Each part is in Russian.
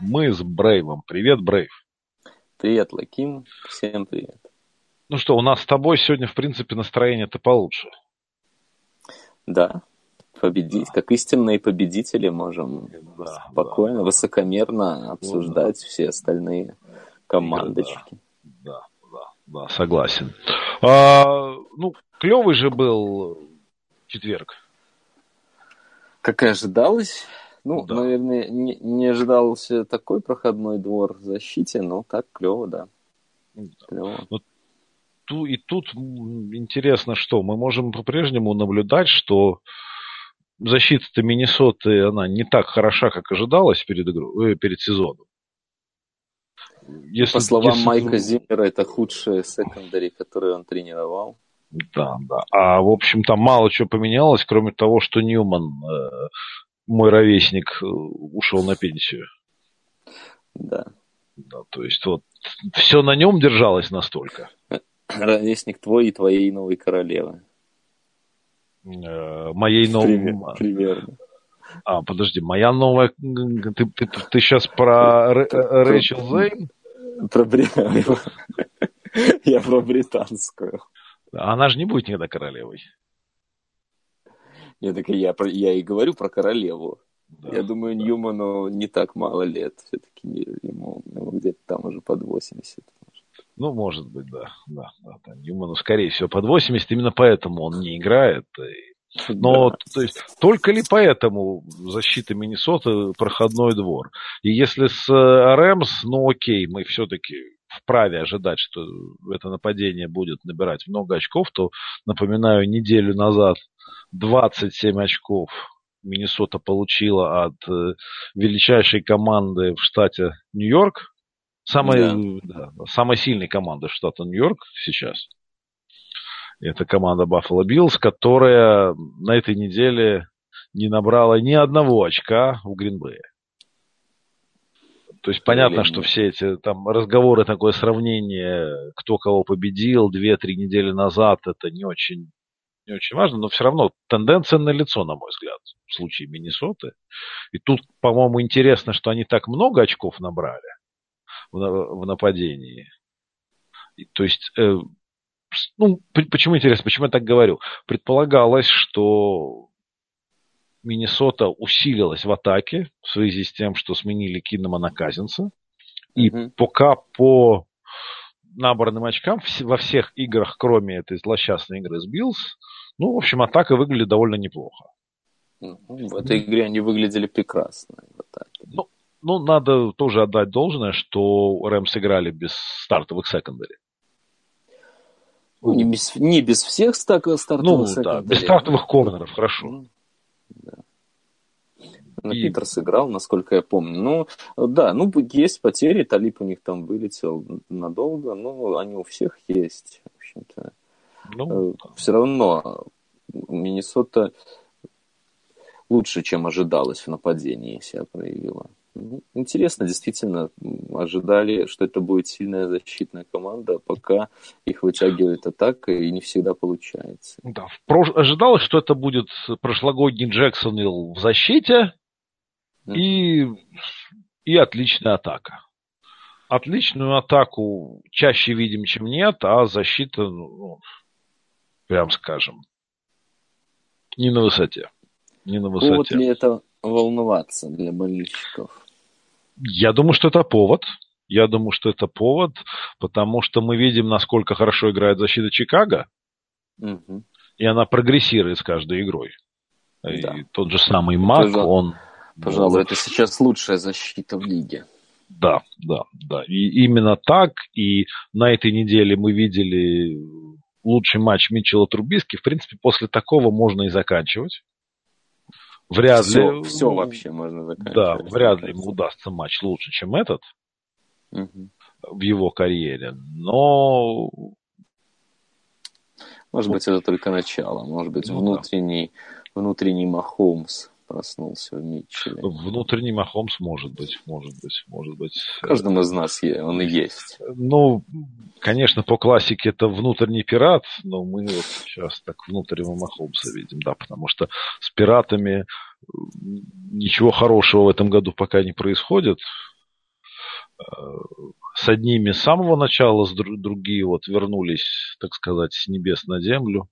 мы с Брейвом. Привет, Брейв. Привет, Лаким. Всем привет. Ну что, у нас с тобой сегодня, в принципе, настроение-то получше. Да, победить, как истинные победители можем Да, спокойно, высокомерно обсуждать все остальные командочки. Да, да, да, согласен. А, ну, клевый же был четверг. Как и ожидалось, ну, Да. наверное, не, не ожидался такой проходной двор в защите, но так клево, да. Клево. Ту- И тут интересно, что мы можем по-прежнему наблюдать, что защита-то Миннесоты, она не так хороша, как ожидалось перед, игру, э, перед сезоном. Если- По словам если- Майка Зиммера, это худшие секондари, которые он тренировал. Да, да. А, в общем, там мало чего поменялось, кроме того, что Ньюман, э, мой ровесник, э, ушел на пенсию. Да. Да, то есть вот все на нем держалось настолько. Ровесник твой и твоей новой королевы. Э, моей новой... Пример- Примерно. А, подожди, моя новая... Ты, ты, сейчас про Рэ- э, Рэйчел Зейн? Про Я про британскую. Она же не будет никогда королевой. Я так и я, про- я и говорю про королеву. Да. я думаю, Ньюману не так мало лет. Все-таки ему, ему где-то там уже под 80. Ну, может быть, да. да, да там Ньюману, скорее всего, под 80, именно поэтому он не играет. И Но, Да. то есть, только ли поэтому защита Миннесоты проходной двор? И если с э, Рэмс, ну окей, мы все-таки вправе ожидать, что это нападение будет набирать много очков, то, напоминаю, неделю назад 27 очков Миннесота получила от э, величайшей команды в штате Нью-Йорк, самой, да, самой сильной команды штата Нью-Йорк сейчас. Это команда Buffalo Bills, которая на этой неделе не набрала ни одного очка в Гринбее. То есть понятно, что все эти там разговоры, такое сравнение, кто кого победил две-три недели назад, это не очень, не очень важно, но все равно тенденция налицо, на мой взгляд, в случае Миннесоты. И тут, по-моему, интересно, что они так много очков набрали в, на- в нападении. И, то есть, э, ну, почему интересно, почему я так говорю? Предполагалось, что Миннесота усилилась в атаке в связи с тем, что сменили Кинума на Казинса. И Мгм. пока по набранным очкам во всех играх, кроме этой злосчастной игры с Биллс, ну, в общем, атака выглядит довольно неплохо. Ну, В этой игре они выглядели прекрасно. в атаке. Ну, надо тоже отдать должное, что Рэмс играли без стартовых secondary. Ну, не, без, не без всех стак, Ну, стартовых да, секондарей. без стартовых корнеров, хорошо. Да. Ну, И- Питер сыграл, насколько я помню. Ну, да, ну, есть потери, Талип у них там вылетел надолго, но они у всех есть, в общем-то. Ну, Все равно Миннесота лучше, чем ожидалось в нападении себя проявила. Ну, Интересно, действительно, ожидали, что это будет сильная защитная команда, пока их вытягивает атака, и не всегда получается. да, прош- ожидалось, что это будет прошлогодний Джексонвилл в защите и, и отличная атака. Отличную атаку чаще видим, чем нет, а защита, ну, прям скажем, не на высоте. Не на Повод высоте. ли это волноваться для болельщиков? Я думаю, что это повод. Я думаю, что это повод, потому что мы видим, насколько хорошо играет защита Чикаго, Мгм. и она прогрессирует с каждой игрой. И Да. тот же самый Мак, Пожалуй. он... Пожалуй, это сейчас лучшая защита в лиге. Да, да, да. И именно так. И на этой неделе мы видели лучший матч Митчелла Трубиски. В принципе, после такого можно и заканчивать. Вряд все, ли. Все вообще можно заканчивать. Да, вряд ли ему удастся матч лучше, чем этот угу. в его карьере. Но может быть, это только начало. Может быть, ну, внутренний, да. внутренний Махомс проснулся в Митчеле. Внутренний Махомс может быть, может быть, может быть. Каждому из нас он и есть. Ну, конечно, по классике это внутренний пират, но мы вот сейчас так внутреннего Махомса видим, да, потому что с пиратами ничего хорошего в этом году пока не происходит с одними с самого начала, с другие вот вернулись, так сказать, с небес на землю.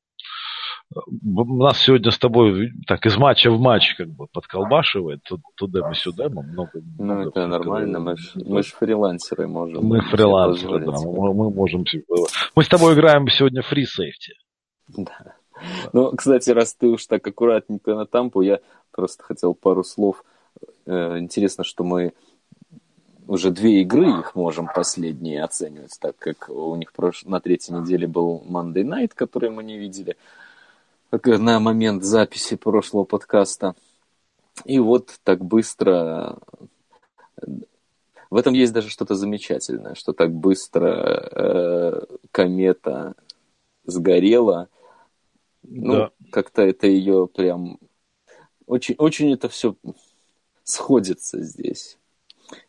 У нас сегодня с тобой так из матча в матч как бы подколбашивает, туда мы сюда, мы много. Ну много это нормально, мы ж, мы ж фрилансеры можем. Мы фрилансеры, да, мы, мы можем. Мы с тобой играем сегодня фри сейфти. Да. Ну, кстати, раз ты уж так аккуратненько на тампу, я просто хотел пару слов. Э, интересно, что мы уже две игры их можем последние оценивать, так как у них на третьей неделе был Monday Night, который мы не видели на момент записи прошлого подкаста. И вот так быстро... В этом есть даже что-то замечательное, что так быстро э, комета сгорела. Ну, да. как-то это ее прям... Очень, очень это все сходится здесь.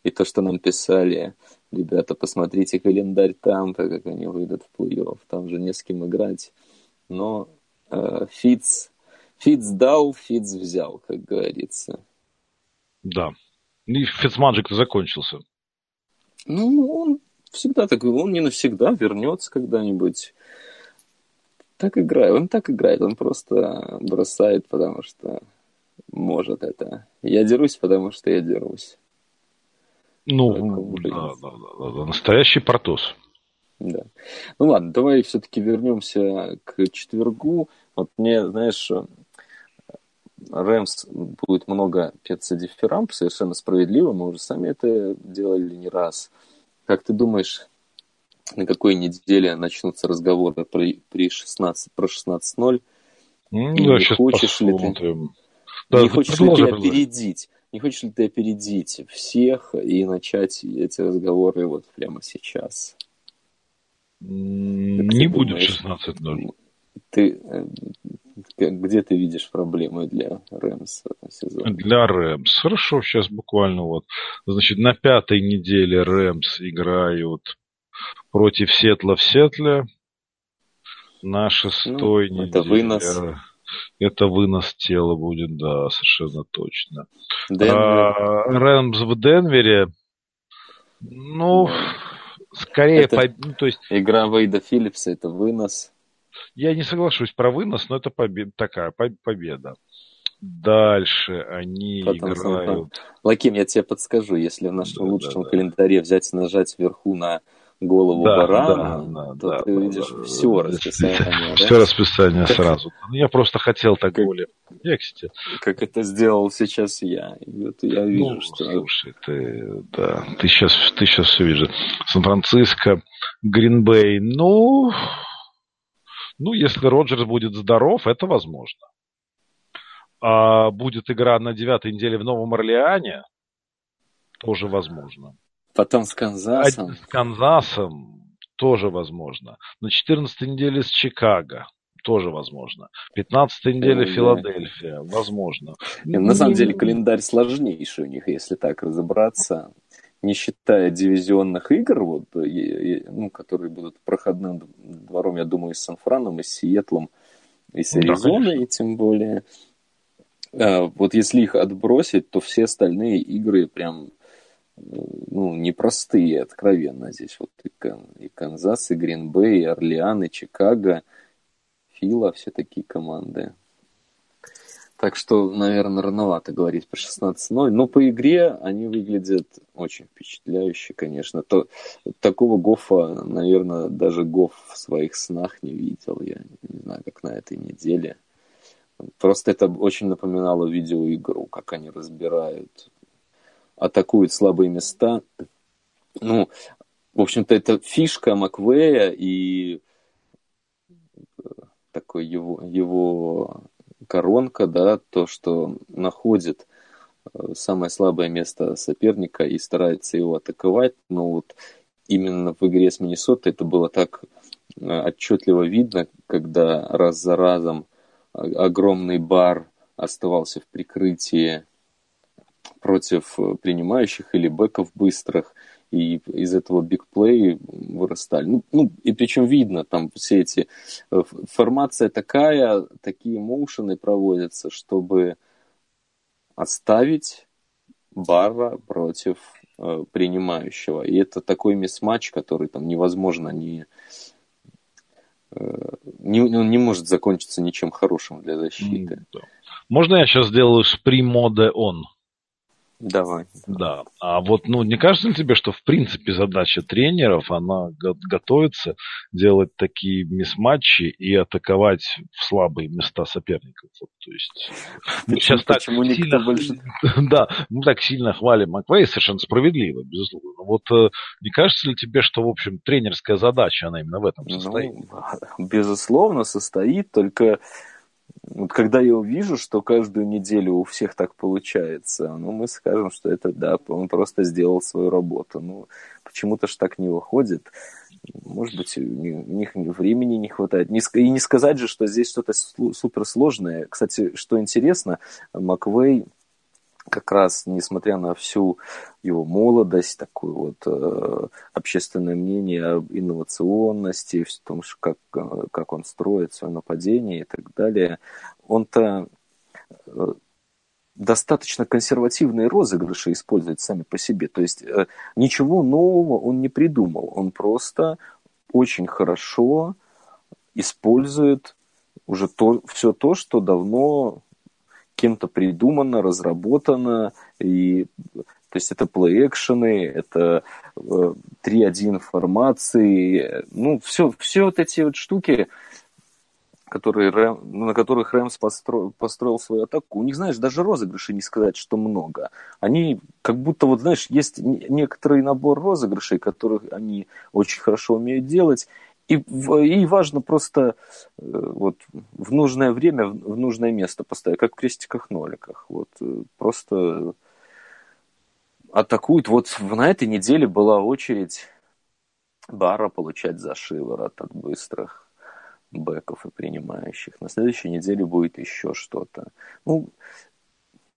И то, что нам писали, ребята, посмотрите календарь Тампа, как они выйдут в плей-офф, там же не с кем играть. Но Фиц, Фиц дал, Фиц взял, как говорится. Да. И Фицмаджик закончился. Ну, он всегда такой, он не навсегда вернется когда-нибудь. Так играет, он так играет, он просто бросает, потому что может это. Я дерусь, потому что я дерусь. Ну, да, да, да, да, настоящий Портос. Да. Ну ладно, давай все-таки вернемся к четвергу. Вот мне, знаешь, Рэмс будет много петься дифферамп, совершенно справедливо, мы уже сами это делали не раз. Как ты думаешь, на какой неделе начнутся разговоры при, при 16, про 16-0? Ну, не хочешь посмотрим. ли ты, да, не хочешь ли ты опередить? Не хочешь ли ты опередить всех и начать эти разговоры вот прямо сейчас? Не будет 16-0. Ты, э, где ты видишь проблемы для Рэмс сезоне? Для Рэмс. Хорошо, сейчас буквально вот. Значит, на пятой неделе Рэмс играют против Сетла в Сетле. На шестой ну, неделе... Это вынос. Это вынос тела будет, да, совершенно точно. А, Рэмс в Денвере, ну, скорее, это по... ну, то есть... Игра Вейда Филлипса это вынос. Я не соглашусь про вынос, но это победа, такая победа. Дальше они Потом играют... Лаким, я тебе подскажу, если в нашем да, лучшем да, календаре взять и нажать вверху на голову да, барана, да, да, то да, ты да, видишь да, все да, расписание. Все да? расписание как... сразу. Ну, я просто хотел так как, более в тексте. Как это сделал сейчас я. вот я вижу, ну, что... Слушай, ты, да, ты сейчас, ты сейчас все видишь. Сан-Франциско, Гринбей, ну... Ну, если Роджерс будет здоров, это возможно. А будет игра на девятой неделе в Новом Орлеане, тоже возможно. Потом с Канзасом. С Канзасом тоже возможно. На 14 неделе с Чикаго тоже возможно. 15 неделе Филадельфия, возможно. На самом деле календарь сложнейший у них, если так разобраться. Не считая дивизионных игр, вот, ну, которые будут проходным двором, я думаю, и с Сан-Франом, и с Сиэтлом, и с Аризоной, да, тем более. А, вот если их отбросить, то все остальные игры прям ну, непростые, откровенно здесь. Вот и, и Канзас, и Гринбей, и Орлеан, и Чикаго, Фила, все такие команды. Так что, наверное, рановато говорить про 16-0. Но по игре они выглядят очень впечатляюще, конечно. То, такого Гофа, наверное, даже Гоф в своих снах не видел. Я не знаю, как на этой неделе. Просто это очень напоминало видеоигру, как они разбирают атакует слабые места. Ну, в общем-то, это фишка Маквея и э, такой его, его коронка, да, то, что находит э, самое слабое место соперника и старается его атаковать, но вот именно в игре с Миннесотой это было так э, отчетливо видно, когда раз за разом огромный бар оставался в прикрытии против принимающих или бэков быстрых, и из этого бигплей вырастали. Ну, ну, и причем видно, там все эти... Э, формация такая, такие моушены проводятся, чтобы оставить Барра против э, принимающего. И это такой мисс-матч, который там невозможно не, э, не, он не может закончиться ничем хорошим для защиты. Можно я сейчас сделаю спри-моде он? Давай. Да. А вот, ну, не кажется ли тебе, что, в принципе, задача тренеров, она готовится делать такие мисс-матчи и атаковать в слабые места соперников? Вот, то есть, мы сейчас Почему так сильно, больше... да, мы так сильно хвалим Маквей, совершенно справедливо, безусловно. Вот э, не кажется ли тебе, что, в общем, тренерская задача, она именно в этом ну, состоит? Ну, безусловно, состоит, только вот когда я увижу, что каждую неделю у всех так получается, ну, мы скажем, что это, да, он просто сделал свою работу. Ну, почему-то ж так не выходит. Может быть, у них времени не хватает. И не сказать же, что здесь что-то суперсложное. Кстати, что интересно, Маквей как раз, несмотря на всю его молодость, такую вот э, общественное мнение об инновационности, в том, как, э, как он строит свое нападение и так далее, он-то э, достаточно консервативные розыгрыши использует сами по себе. То есть э, ничего нового он не придумал. Он просто очень хорошо использует уже то, все то, что давно кем-то придумано, разработано, и то есть это плей-экшены, это э, 3-1 формации, ну, все, все вот эти вот штуки, которые на которых Рэмс построил, построил свою атаку. У них, знаешь, даже розыгрыши не сказать, что много. Они как будто, вот знаешь, есть некоторый набор розыгрышей, которых они очень хорошо умеют делать, и, и важно просто э, вот, в нужное время, в нужное место поставить, как в крестиках-ноликах. Вот, э, просто атакуют. Вот на этой неделе была очередь Бара получать за шиворот от быстрых бэков и принимающих. На следующей неделе будет еще что-то. Ну,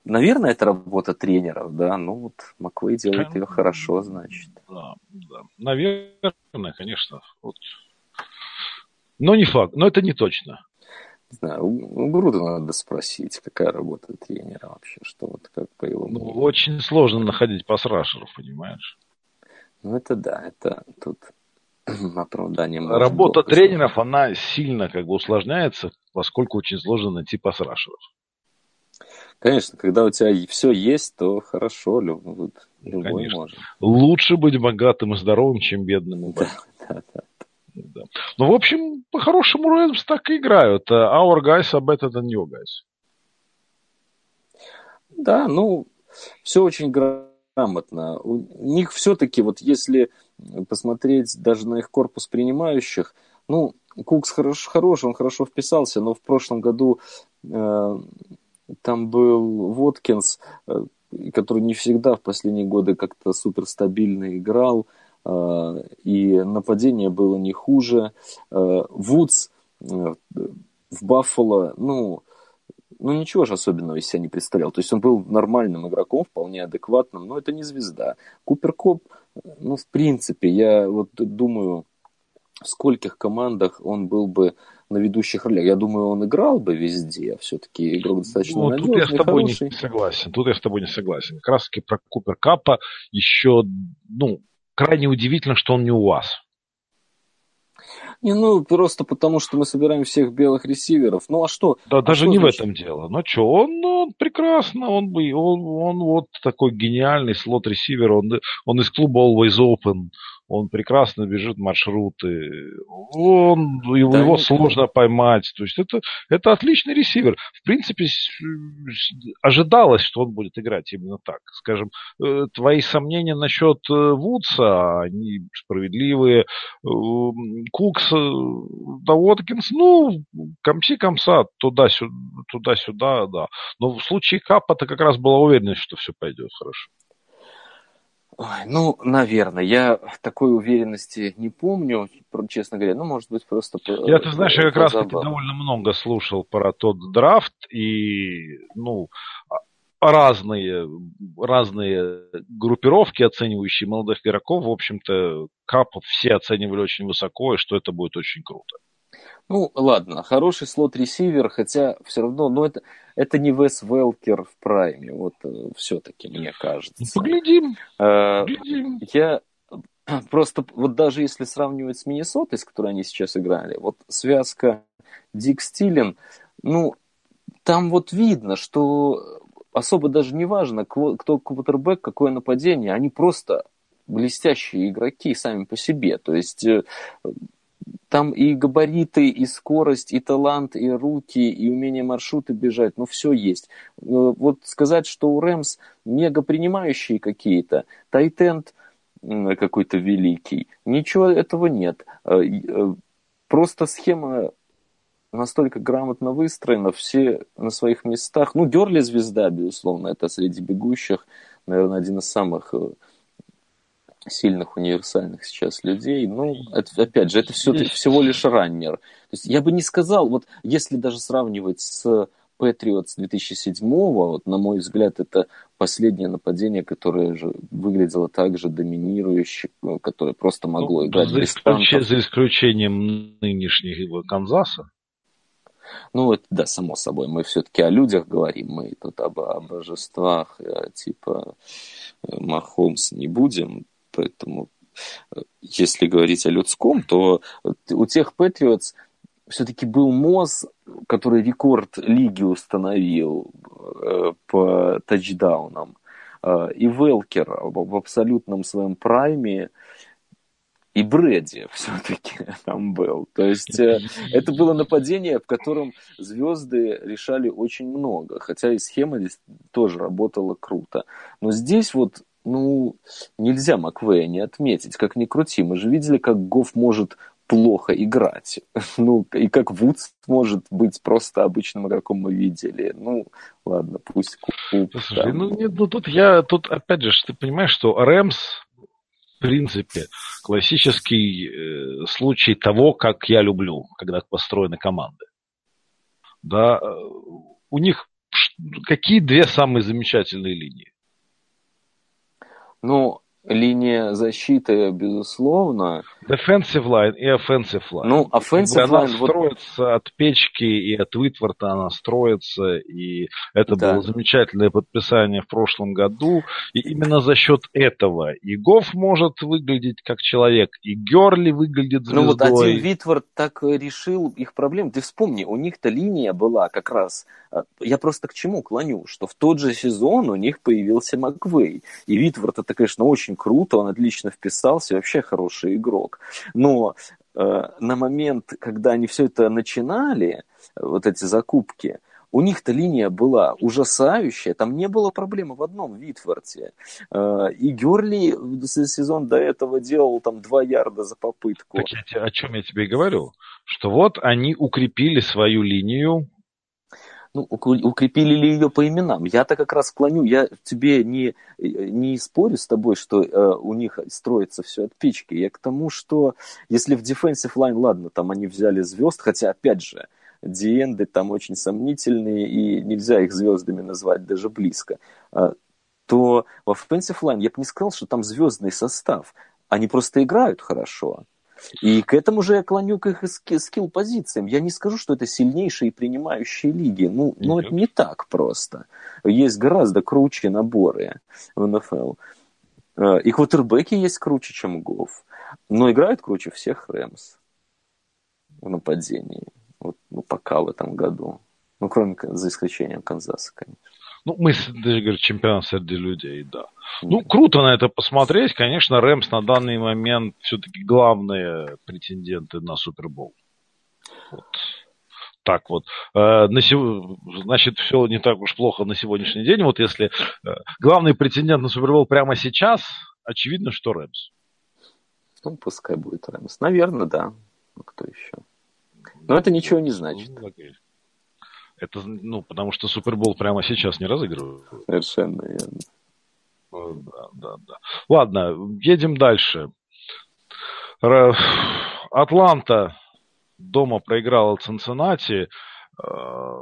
наверное, это работа тренеров, да. Ну вот Маквей делает ее хорошо, значит. Да, да. Наверное, конечно. Вот но не факт, но это не точно. Не знаю, у Груда надо спросить, какая работа тренера вообще, что вот как по его ну, Очень сложно находить пасрашеров, понимаешь? Ну это да, это тут оправдание. Работа тренеров, сказать. она сильно как бы усложняется, поскольку очень сложно найти пасрашеров. Конечно, когда у тебя все есть, то хорошо, любой Конечно. может. Лучше быть богатым и здоровым, чем бедным и Да, да, да. Да. Ну, в общем, по-хорошему Рэмс так и играют. Э, our guys are better than your guys. Да, ну, все очень грамотно. У них все-таки, вот если посмотреть даже на их корпус принимающих, ну, Кукс хорош, хорош, он хорошо вписался, но в прошлом году э, там был Воткинс, э, который не всегда в последние годы как-то суперстабильно играл. А, и нападение было не хуже. А, Вудс э, в Баффало, ну, ну ничего же особенного из себя не представлял. То есть он был нормальным игроком, вполне адекватным, но это не звезда. Купер Коп, ну, в принципе, я вот думаю, в скольких командах он был бы на ведущих ролях. Я думаю, он играл бы везде, а все-таки игрок достаточно ну, надежный, Тут я с тобой хороший. не согласен. Тут я с тобой не согласен. Как раз таки про Купер Капа еще, ну, крайне удивительно, что он не у вас. Не, ну, просто потому, что мы собираем всех белых ресиверов. Ну, а что? Да, а даже что не значит? в этом дело. Ну, что, он, он прекрасно, он, он, он вот такой гениальный слот-ресивер, он, он из клуба Always Open, он прекрасно бежит маршруты, он, его, да, его сложно поймать. То есть это, это отличный ресивер. В принципе, ожидалось, что он будет играть именно так. Скажем, э, твои сомнения насчет э, Вудса, они справедливые. Кукс, да Уоткинс, ну, комси комса, туда-сюда, туда-сюда, да. Но в случае Капа-то как раз была уверенность, что все пойдет хорошо. Ой, ну, наверное. Я такой уверенности не помню, честно говоря. Ну, может быть, просто... Я, ты знаешь, я как раз таки довольно много слушал про тот драфт, и, ну, разные, разные группировки, оценивающие молодых игроков, в общем-то, Кап все оценивали очень высоко, и что это будет очень круто. Ну, ладно, хороший слот-ресивер, хотя все равно, ну, это, это не Вес Велкер в прайме, вот э, все-таки, мне кажется. Ну, поглядим, поглядим. Я просто, вот даже если сравнивать с Миннесотой, с которой они сейчас играли, вот связка Дик Стилен, ну, там вот видно, что особо даже не важно, кто квотербек, какое нападение, они просто блестящие игроки сами по себе. То есть э, там и габариты, и скорость, и талант, и руки, и умение маршруты бежать, ну все есть. Э, вот сказать, что у Рэмс мега принимающие какие-то, тайтенд какой-то великий, ничего этого нет. Э, э, просто схема настолько грамотно выстроена, все на своих местах. Ну, Дерли звезда, безусловно, это среди бегущих, наверное, один из самых сильных универсальных сейчас людей. Ну, это, опять же, это все, всего лишь раннер. То есть я бы не сказал, вот если даже сравнивать с Patriots 2007 вот, на мой взгляд, это последнее нападение, которое же выглядело так же доминирующе, которое просто могло ну, играть за, исключ... за исключением нынешнего Канзаса. Ну, это, да, само собой. Мы все-таки о людях говорим, мы тут об, о божествах, э, типа э, Махомс не будем. Поэтому, э, если говорить о людском, то у тех Патриотс все-таки был Моз, который рекорд лиги установил э, по тачдаунам. Э, и Велкер в абсолютном своем прайме. И Брэди все-таки там был. То есть это было нападение, в котором звезды решали очень много. Хотя и схема здесь тоже работала круто. Но здесь вот ну, нельзя Маквея не отметить, как ни крути. Мы же видели, как Гофф может плохо играть. Ну, и как Вудс может быть просто обычным игроком мы видели. Ну, ладно, пусть Куб. Слушай, ну, нет, ну тут я, тут опять же, ты понимаешь, что Рэмс, в принципе, классический э, случай того, как я люблю, когда построены команды. Да, э, у них какие две самые замечательные линии? Ну, линия защиты, безусловно. Defensive line и offensive line. Ну, offensive она line... строится вот... от Печки и от Уитворта она строится, и это да. было замечательное подписание в прошлом году. И именно за счет этого и Гофф может выглядеть как человек, и Герли выглядит звездой. Ну вот один Витворд так решил их проблем. Ты вспомни, у них-то линия была как раз... А, я просто к чему клоню, что в тот же сезон у них появился Маквей. И Витворд это, конечно, очень круто, он отлично вписался, вообще хороший игрок. Но э, на момент, когда они все это начинали, вот эти закупки, у них-то линия была ужасающая, там не было проблемы в одном Витворте. Э, и Герли сезон до этого делал там два ярда за попытку. Так я, о чем я тебе и говорю, что вот они укрепили свою линию ну, укрепили ли ее по именам. Я-то как раз склоню, я тебе не, не спорю с тобой, что э, у них строится все от печки. Я к тому, что если в defensive line, ладно, там они взяли звезд, хотя, опять же, диенды там очень сомнительные, и нельзя их звездами назвать даже близко, э, то в offensive line я бы не сказал, что там звездный состав. Они просто играют хорошо. И к этому же я клоню к их скилл-позициям. Я не скажу, что это сильнейшие принимающие лиги. Ну, ну это не так просто. Есть гораздо круче наборы в НФЛ. Э, и квотербеки есть круче, чем Гофф. Но играют круче всех Рэмс в нападении. Вот, ну, пока в этом году. Ну, кроме, за исключением Канзаса, конечно. Ну, мы, даже говорю, чемпион среди людей, да. Ну, круто на это посмотреть. Конечно, Рэмс на данный момент все-таки главные претенденты на Супербол. Вот. Так вот. Э, на сев... Значит, все не так уж плохо на сегодняшний день. Вот если э, главный претендент на Супербол прямо сейчас, очевидно, что Рэмс. Ну, пускай будет Рэмс. Наверное, да. Ну, кто еще? Но это ничего не значит. Ну, это, ну, потому что Супербол прямо сейчас не разыгрывают. Совершенно верно. Да, да, да. Ладно, едем дальше. Атланта дома проиграла Цинциннати. Э,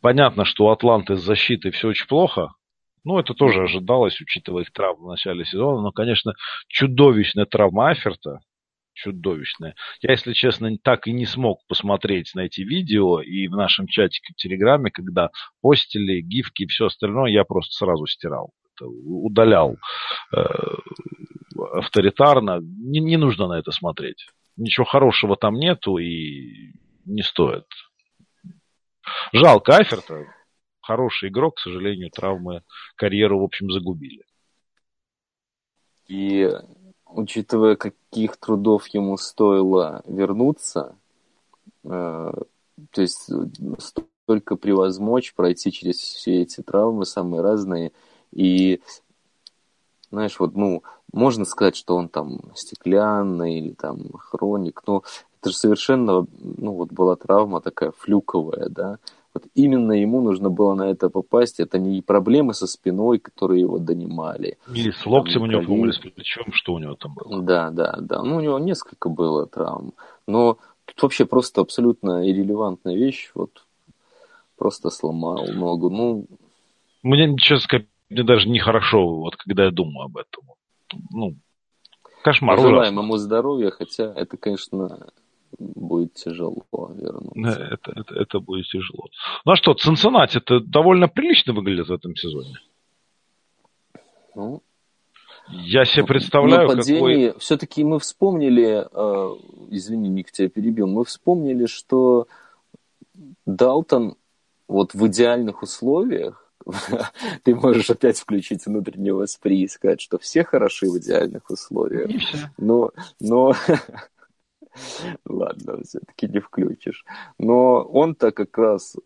понятно, что у Атланты с защитой все очень плохо. Ну, это тоже ожидалось, учитывая их травму в начале сезона. Но, конечно, чудовищная травма Аферта чудовищное. Я, если честно, так и не смог посмотреть на эти видео, и в нашем чатике в Телеграме, когда постили, гифки и все остальное, я просто сразу стирал. Удалял э, авторитарно. Не, не нужно на это смотреть. Ничего хорошего там нету и не стоит. Жалко Аферта. Хороший игрок, к сожалению, травмы карьеру, в общем, загубили. И учитывая, каких трудов ему стоило вернуться, э, то есть столько превозмочь, пройти через все эти травмы, самые разные, и, знаешь, вот, ну, можно сказать, что он там стеклянный или там хроник, но это же совершенно, ну, вот была травма такая флюковая, да, вот именно ему нужно было на это попасть. Это не проблемы со спиной, которые его донимали. Или с локтем у него, по или с плечом, что у него там было. Да, да, да. Ну, у него несколько было травм. Но тут вообще просто абсолютно иррелевантная вещь. Вот просто сломал ногу. Ну, мне, честно сказать, мне даже нехорошо, вот когда я думаю об этом. Ну, кошмар. Желаем ему здоровья, хотя это, конечно, будет тяжело вернуться. Это, это, это будет тяжело. Ну а что, Цинциннати это довольно прилично выглядит в этом сезоне. Ну, я себе представляю, нападение... какой... Все-таки мы вспомнили, э, извини, Ник, тебя перебил, мы вспомнили, что Далтон вот в идеальных условиях ты можешь опять включить внутреннее воспри и сказать, что все хороши в идеальных условиях. Но, но Ладно, все-таки не включишь. Но он-то как раз,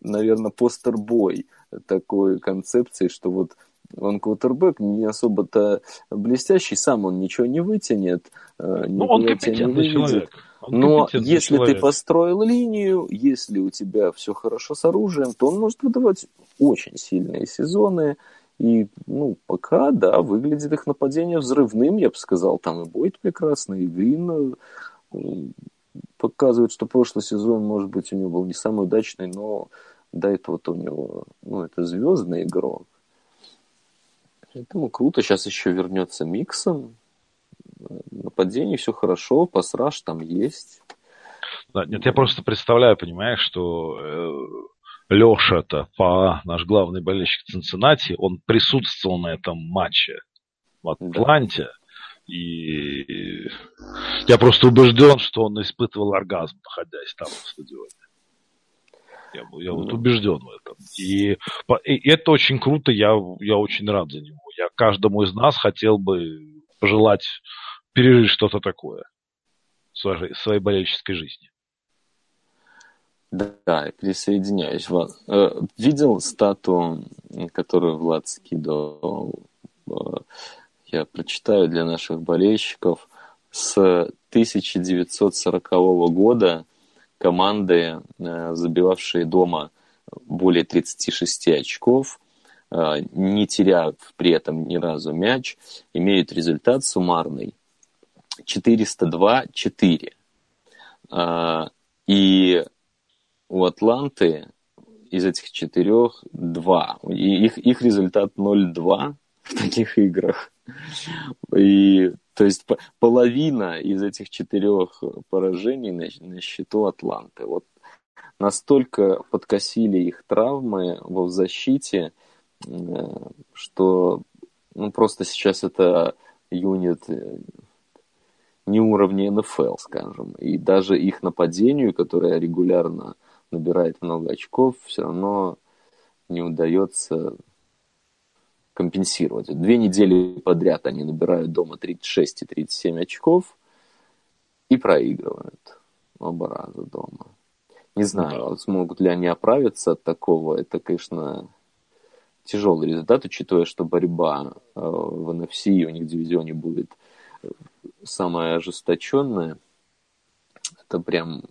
наверное, постербой такой концепции, что вот он квотербек не особо-то блестящий, сам он ничего не вытянет, э, ну, он компетентный человек. Он Но если человек. ты построил линию, если у тебя все хорошо с оружием, то он может выдавать очень сильные сезоны. И, ну, пока, да, выглядит их нападение взрывным, я бы сказал. Там и Бойт прекрасный, и Грин э, показывает, что прошлый сезон, может быть, у него был не самый удачный, но до этого-то у него, ну, это звездный игрок. Поэтому круто. Сейчас еще вернется Миксон. Нападение все хорошо, пасраж там есть. Да, нет, я просто представляю, понимаешь, что э, Леша-то, по наш главный болельщик Цинциннати, он присутствовал на этом матче в Атланте. Да. И я просто убежден, что он испытывал оргазм, находясь там на стадионе. Я, я вот убежден в этом. И, и это очень круто, я, я очень рад за него. Я каждому из нас хотел бы пожелать пережить что-то такое в своей, в своей болельческой жизни. Да, присоединяюсь. Влад. Э, видел стату, которую Влад скидывал? Э, я прочитаю для наших болельщиков. С 1940 года команды, э, забивавшие дома более 36 очков, не теряя при этом ни разу мяч, имеют результат суммарный 402-4. И у Атланты из этих четырех два. И их, их результат 0-2 в таких играх. И, то есть половина из этих четырех поражений на, на счету Атланты. Вот настолько подкосили их травмы в защите, э, что ну, просто сейчас это юнит э, не уровня НФЛ, скажем. И даже их нападению, которое регулярно набирает много очков, все равно не удается компенсировать. Две недели подряд они набирают дома 36 и 37 очков и проигрывают оба раза дома. Не знаю, да. смогут ли они оправиться от такого. Это, конечно, тяжелый результат, учитывая, что борьба э, в NFC у них в дивизионе будет э, самая ожесточенная. Это прям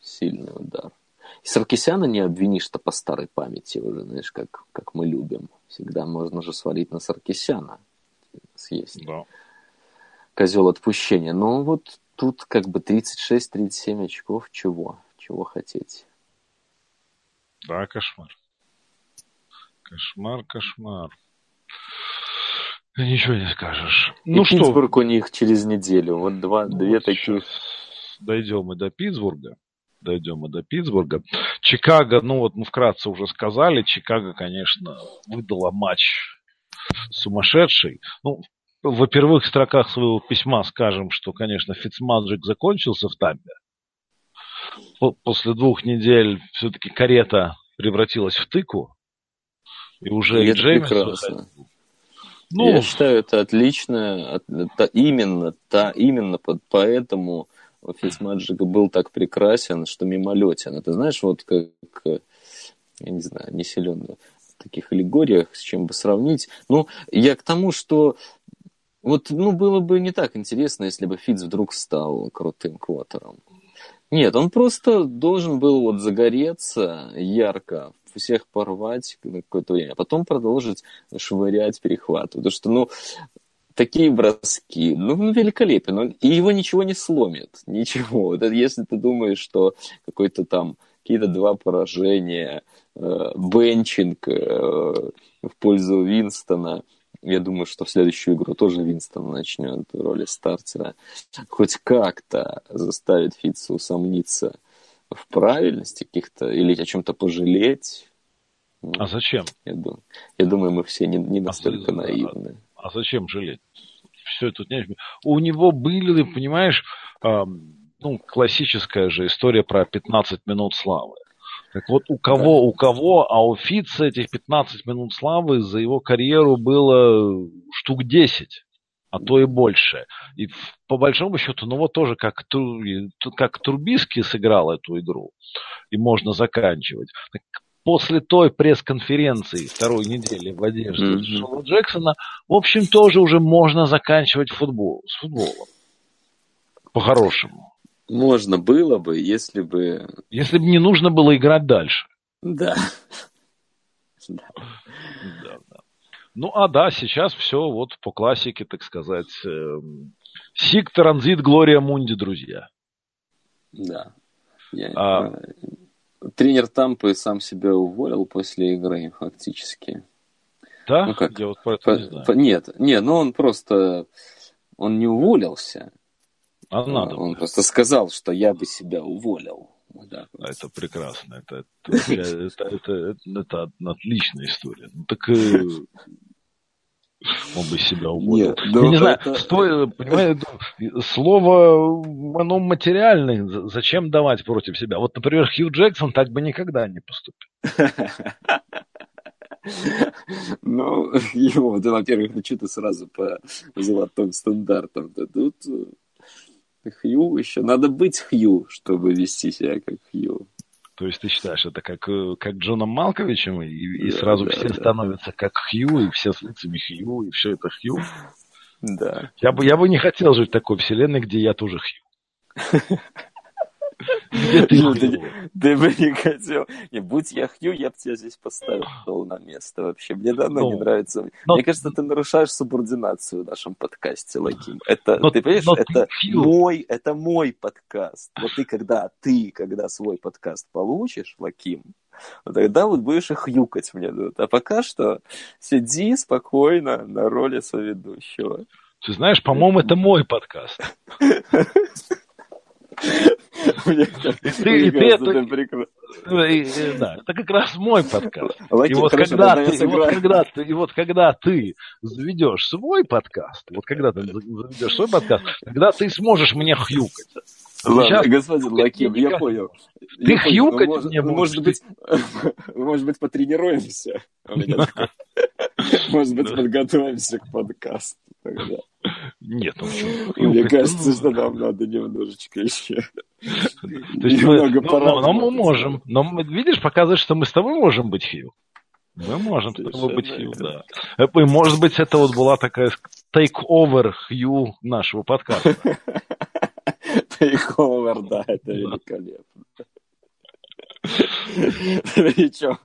сильный удар. И Саркисяна не обвинишь-то по старой памяти уже, знаешь, как, как мы любим. Всегда можно же свалить на Саркисяна. Съесть. Да. Козел отпущения. Но вот тут как бы 36-37 очков. Чего? Чего хотеть? Да, кошмар. Кошмар, кошмар. Ничего не скажешь. И ну Питтсбург что? у них через неделю. Вот два, ну, две вот таких. Дойдем мы до Питтсбурга дойдем мы до Питтсбурга. Чикаго, ну вот мы вкратце уже сказали, Чикаго, конечно, выдала матч сумасшедший. Ну, во первых строках своего письма скажем, что, конечно, Фицмаджик закончился в Тампе. После двух недель все-таки карета превратилась в тыку. И уже и, и Джеймс Ну, Я считаю, это отлично. Именно, та, именно под, Фицмаджик был так прекрасен, что мимолетен. Это знаешь, вот как, я не знаю, не силен в таких аллегориях, с чем бы сравнить. Ну, я к тому, что вот, ну, было бы не так интересно, если бы Фиц вдруг стал крутым квотером. Нет, он просто должен был вот загореться ярко, всех порвать на какое-то время, а потом продолжить швырять перехват. Потому что, ну, такие броски, ну, великолепен. Он, и его ничего не сломит, ничего. Если ты думаешь, что какой-то там какие-то два поражения, э, бенчинг э, в пользу Винстона, я думаю, что в следующую игру тоже Винстон начнет в роли стартера. Хоть как-то заставит Фитца усомниться в правильности каких-то или о чем-то пожалеть. А зачем? Я думаю, я думаю мы все не, не настолько а, наивны. А зачем жалеть? Все тут не... У него были, понимаешь, э, ну, классическая же история про 15 минут славы. Так вот, у кого, у кого, а у Фитца этих 15 минут славы за его карьеру было штук 10, а то и больше. И по большому счету, ну вот тоже как, как Турбиски сыграл эту игру, и можно заканчивать. После той пресс-конференции второй недели в одежде mm-hmm. Шоу Джексона, в общем, тоже уже можно заканчивать футбол, с футболом. По-хорошему. Можно было бы, если бы... Если бы не нужно было играть дальше. Да. да. да, да. Ну, а да, сейчас все вот по классике, так сказать. Эм, Сик, Транзит, Глория Мунди, друзья. Да. Я, а, тренер Тампы сам себя уволил после игры, фактически. Да? Ну, как? Я вот про это по, не знаю. По, нет, нет, ну он просто, он не уволился. А надо. Он просто сказал, что я бы себя уволил. Да. Это прекрасно. Это, это, это, это, это, это отличная история. Ну, так э, он бы себя уволил. Нет, Я не знаю, это... стоит, понимаете, слово, оно материальное, зачем давать против себя? Вот, например, Хью Джексон так бы никогда не поступил. Ну, его, да, во-первых, ну что ты сразу по золотым стандартам? Да тут э, Хью еще, надо быть Хью, чтобы вести себя как Хью. То есть ты считаешь, это как, э, как Джоном Малковичем, и, и да, сразу да, все да. становятся как Хью, и все с лицами Хью, и все это Хью? Да. Я бы, я бы не хотел жить в такой вселенной, где я тоже Хью. Ты, ну, бы не хотел. Не, будь я Хью, я бы тебя здесь поставил на место вообще. Мне давно ну, не нравится. Но, Мне кажется, ты нарушаешь субординацию в нашем подкасте, Лаким. Это, ты понимаешь, это мой, это мой подкаст. Вот ты когда, ты, когда свой подкаст получишь, Лаким, вот тогда вот будешь их хьюкать мне. А пока что сиди спокойно на роли соведущего. Ты знаешь, по-моему, это мой подкаст. Мне это прекрасно. Да, это как раз мой подкаст. И вот когда ты, и вот когда ты, заведешь свой подкаст, вот когда ты заведешь свой подкаст, тогда ты сможешь мне хьюкать. Ладно, Сейчас... господин Лаким, я понял. Ты хьюкать ну, мне ну, может быть, может быть, потренируемся? Может быть, подготовимся к подкасту тогда. Нет, ну Мне кажется, что нам надо немножечко еще. То есть мы, но, но мы можем. Но видишь, показывает, что мы с тобой можем быть Хью. Мы можем с тобой быть Хью, да. И, может быть, это вот была такая take-over Хью нашего подкаста. Take-over, да, это великолепно. Причем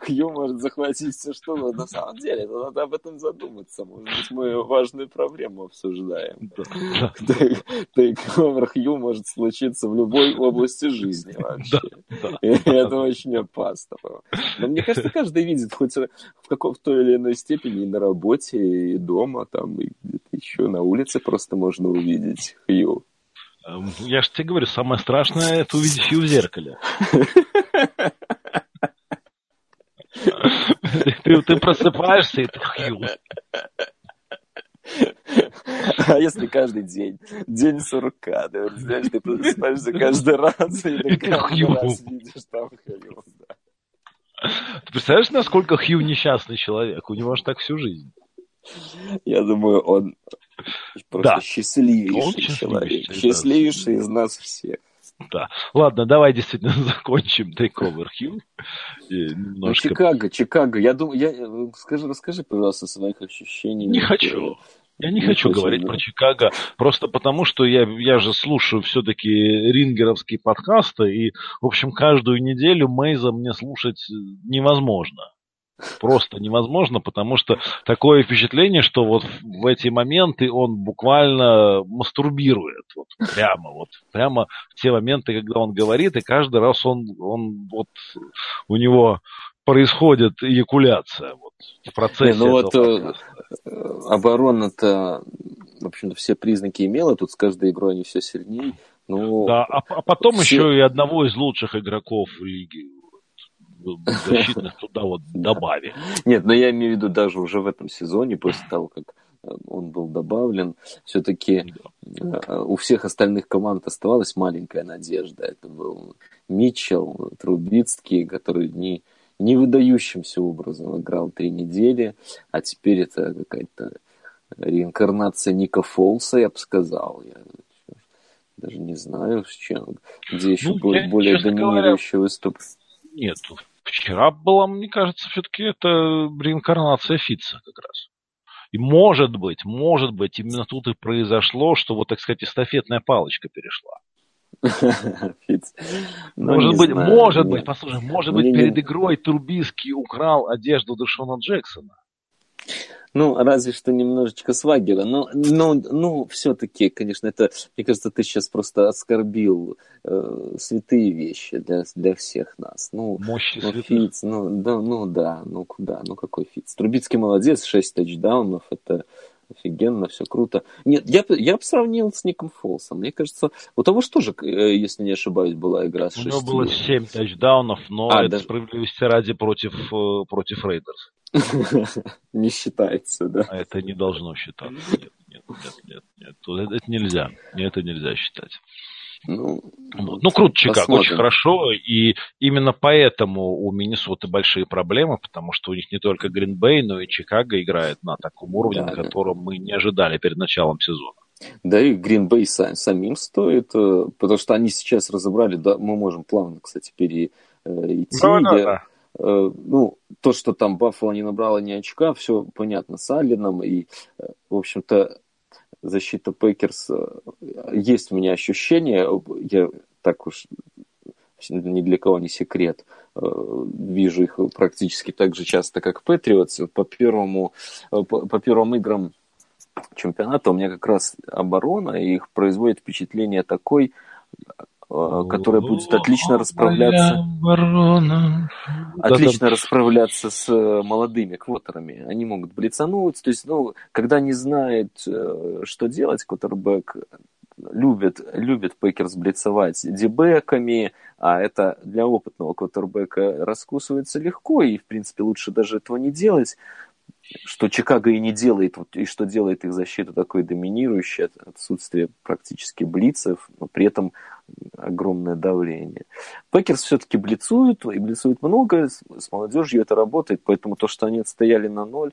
Хью может захватить все, что но на самом деле надо об этом задуматься. Может быть, мы важную проблему обсуждаем. Тейковер Хью может случиться в любой области жизни вообще. И это очень опасно. Но мне кажется, каждый видит хоть в каком то или иной степени и на работе, и дома, там, и где-то еще на улице просто можно увидеть Хью. Эм, я же тебе говорю, самое страшное это увидеть ее в зеркале. Ты, ты просыпаешься, и ты хью. А если каждый день? День сурка, да, знаешь, ты просыпаешься каждый раз, и ты каждый раз видишь там хью. Ты представляешь, насколько Хью несчастный человек? У него же так всю жизнь. Я думаю, он просто да. счастливейший он человек. Счастливейший да. из нас всех. Да. Ладно, давай действительно закончим Takeover Hill. Немножко... Ну, Чикаго, Чикаго. Я думаю, я... Скажи, расскажи, пожалуйста, своих ощущений. Не хочу. Я не, не хочу говорить да. про Чикаго, просто потому что я, я же слушаю все-таки рингеровские подкасты, и, в общем, каждую неделю Мейза мне слушать невозможно просто невозможно, потому что такое впечатление, что вот в эти моменты он буквально мастурбирует, вот прямо, вот прямо в те моменты, когда он говорит, и каждый раз он, он вот у него происходит эякуляция вот, в процессе. Не, ну вот э, оборона-то, в общем-то, все признаки имела, тут с каждой игрой они все сильнее. Ну, да, а, а потом все... еще и одного из лучших игроков лиги защитных туда вот добавили. Нет, но я имею в виду даже уже в этом сезоне, после того, как э, он был добавлен, все-таки э, у всех остальных команд оставалась маленькая надежда. Это был Митчелл, Трубицкий, который не, не выдающимся образом играл три недели, а теперь это какая-то реинкарнация Ника Фолса, я бы сказал. Я даже не знаю, с чем, где еще ну, более, более доминирующий выступ. Нет, Вчера была, мне кажется, все-таки это реинкарнация Фитца как раз. И может быть, может быть, именно тут и произошло, что вот, так сказать, эстафетная палочка перешла. Ну, может быть, может быть, послушай, может быть, перед игрой Трубиский украл одежду Дэшона Джексона. Ну, разве что немножечко swagger а. Но, но, ну, все-таки, конечно, это, мне кажется, ты сейчас просто оскорбил э, святые вещи для, для всех нас. Ну, Мощи ну, Фиц, ну, да, ну да, ну куда, ну какой Фиц. Трубицкий молодец, 6 тачдаунов, это офигенно, все круто. Нет, я, я бы сравнил с Ником Фолсом. Мне кажется, у того же тоже, э, если не ошибаюсь, была игра с У него было 7 тачдаунов, но а, это даже... справедливости ради против, э, против Рейдерс. Не считается, да? А это не должно считаться. Нет, нет, нет, нет, нет. Это нельзя. Это нельзя считать. Ну, ну, круто, Чикаго, посмотрим. очень хорошо. И именно поэтому у Миннесоты большие проблемы, потому что у них не только Гринбей, но и Чикаго играет на таком уровне, да, на котором да. мы не ожидали перед началом сезона. Да и Гринбей сам, самим стоит, э, потому что они сейчас разобрали, да, мы можем плавно, кстати, перейти. Да, да, да. Э, ну, то, что там Баффало не набрала ни очка, все понятно с Алленом, и, э, в общем-то, защита Пейкерс, э, есть у меня ощущение, я так уж ни для кого не секрет, вижу их практически так же часто, как Патриотс. По первому, по, по первым играм чемпионата у меня как раз оборона, и их производит впечатление такой, которая будет отлично расправляться, отлично расправляться с э, молодыми квотерами. Они могут блицануть, то есть, ну, когда не знает, э, что делать, квотербек любит, любит Пекерс блицевать дебеками, а это для опытного квотербека раскусывается легко, и, в принципе, лучше даже этого не делать. Что Чикаго и не делает, и что делает их защиту такой доминирующей, отсутствие практически блицев, но при этом огромное давление. Пекерс все-таки блицуют, и блицуют много, с молодежью это работает, поэтому то, что они отстояли на ноль,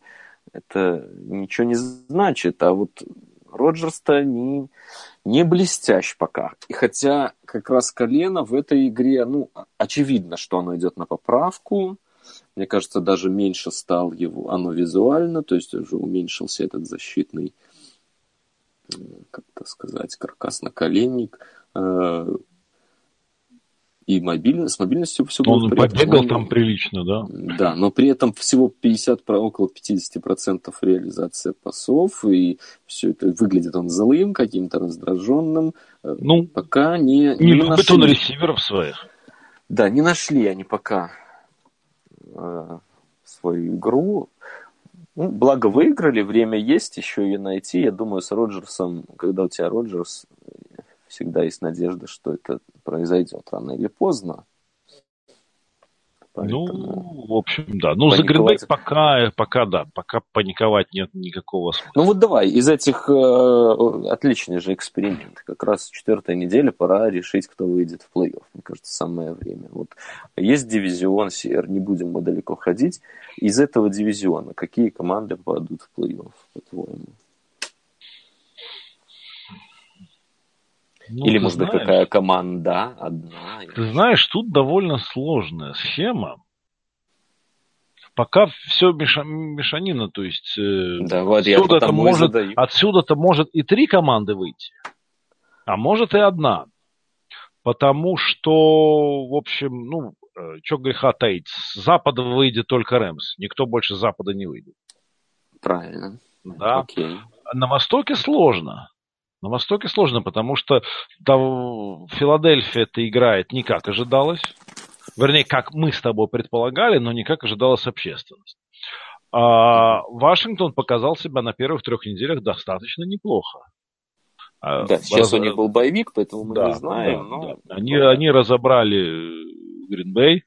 это ничего не значит. А вот Роджерс-то не, не блестящ пока. И хотя как раз колено в этой игре, ну, очевидно, что оно идет на поправку, мне кажется, даже меньше стал его, оно визуально, то есть уже уменьшился этот защитный, как это сказать, каркас-наколенник. Э, и мобильность, с мобильностью все было Он побегал там прилично, да? Да, но при этом всего 50, около 50% реализация пасов, и все это выглядит он злым, каким-то раздраженным. Э, ну, пока не, не, не любит нашли. он ресиверов своих. Да, не нашли они пока э, свою игру. Ну, благо выиграли, время есть, еще ее найти. Я думаю, с Роджерсом, когда у тебя Роджерс, всегда есть надежда, что это произойдет рано или поздно. Поэтому ну, в общем, да. Ну, за Гринбек пока, пока, да, пока паниковать нет никакого смысла. Ну вот давай, из этих э, отличный же эксперимент. Как раз четвертая неделя, пора решить, кто выйдет в плей-офф. Мне кажется, самое время. Вот есть дивизион Север, не будем мы далеко ходить. Из этого дивизиона какие команды попадут в плей-офф, по-твоему? Ну, Или, может знаешь, быть, какая команда одна? Ты знаешь, тут довольно сложная схема. Пока все меша, мешанина, то есть э, да, вот отсюда-то может, отсюда-то может и три команды выйти, а может и одна. Потому что, в общем, ну, э, что греха таить, с Запада выйдет только Рэмс, никто больше с Запада не выйдет. Правильно. Да. Окей. На Востоке сложно. На Востоке сложно, потому что там Филадельфия это играет не как ожидалось. Вернее, как мы с тобой предполагали, но не как ожидалась общественность. А Вашингтон показал себя на первых трех неделях достаточно неплохо. А да, сейчас Раз... у них был боевик, поэтому мы да, не знаем. Да, но... да. Они, они разобрали Гринбей.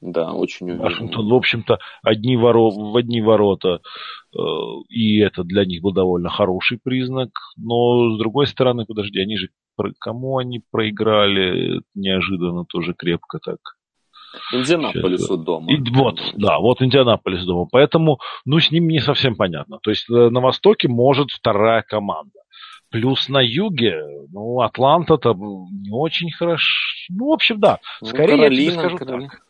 Да, очень уверенно. Вашингтон, в общем-то, одни воро... в одни ворота, э, и это для них был довольно хороший признак. Но, с другой стороны, подожди, они же кому они проиграли неожиданно тоже крепко так. Индианаполису дома. И, вот, да, вот Индианаполис дома. Поэтому, ну, с ним не совсем понятно. То есть э, на Востоке может вторая команда. Плюс на юге, ну, Атланта-то не очень хорошо. Ну, в общем, да. Ну, Скорее, ну, Каролина, я тебе скажу Каролина. так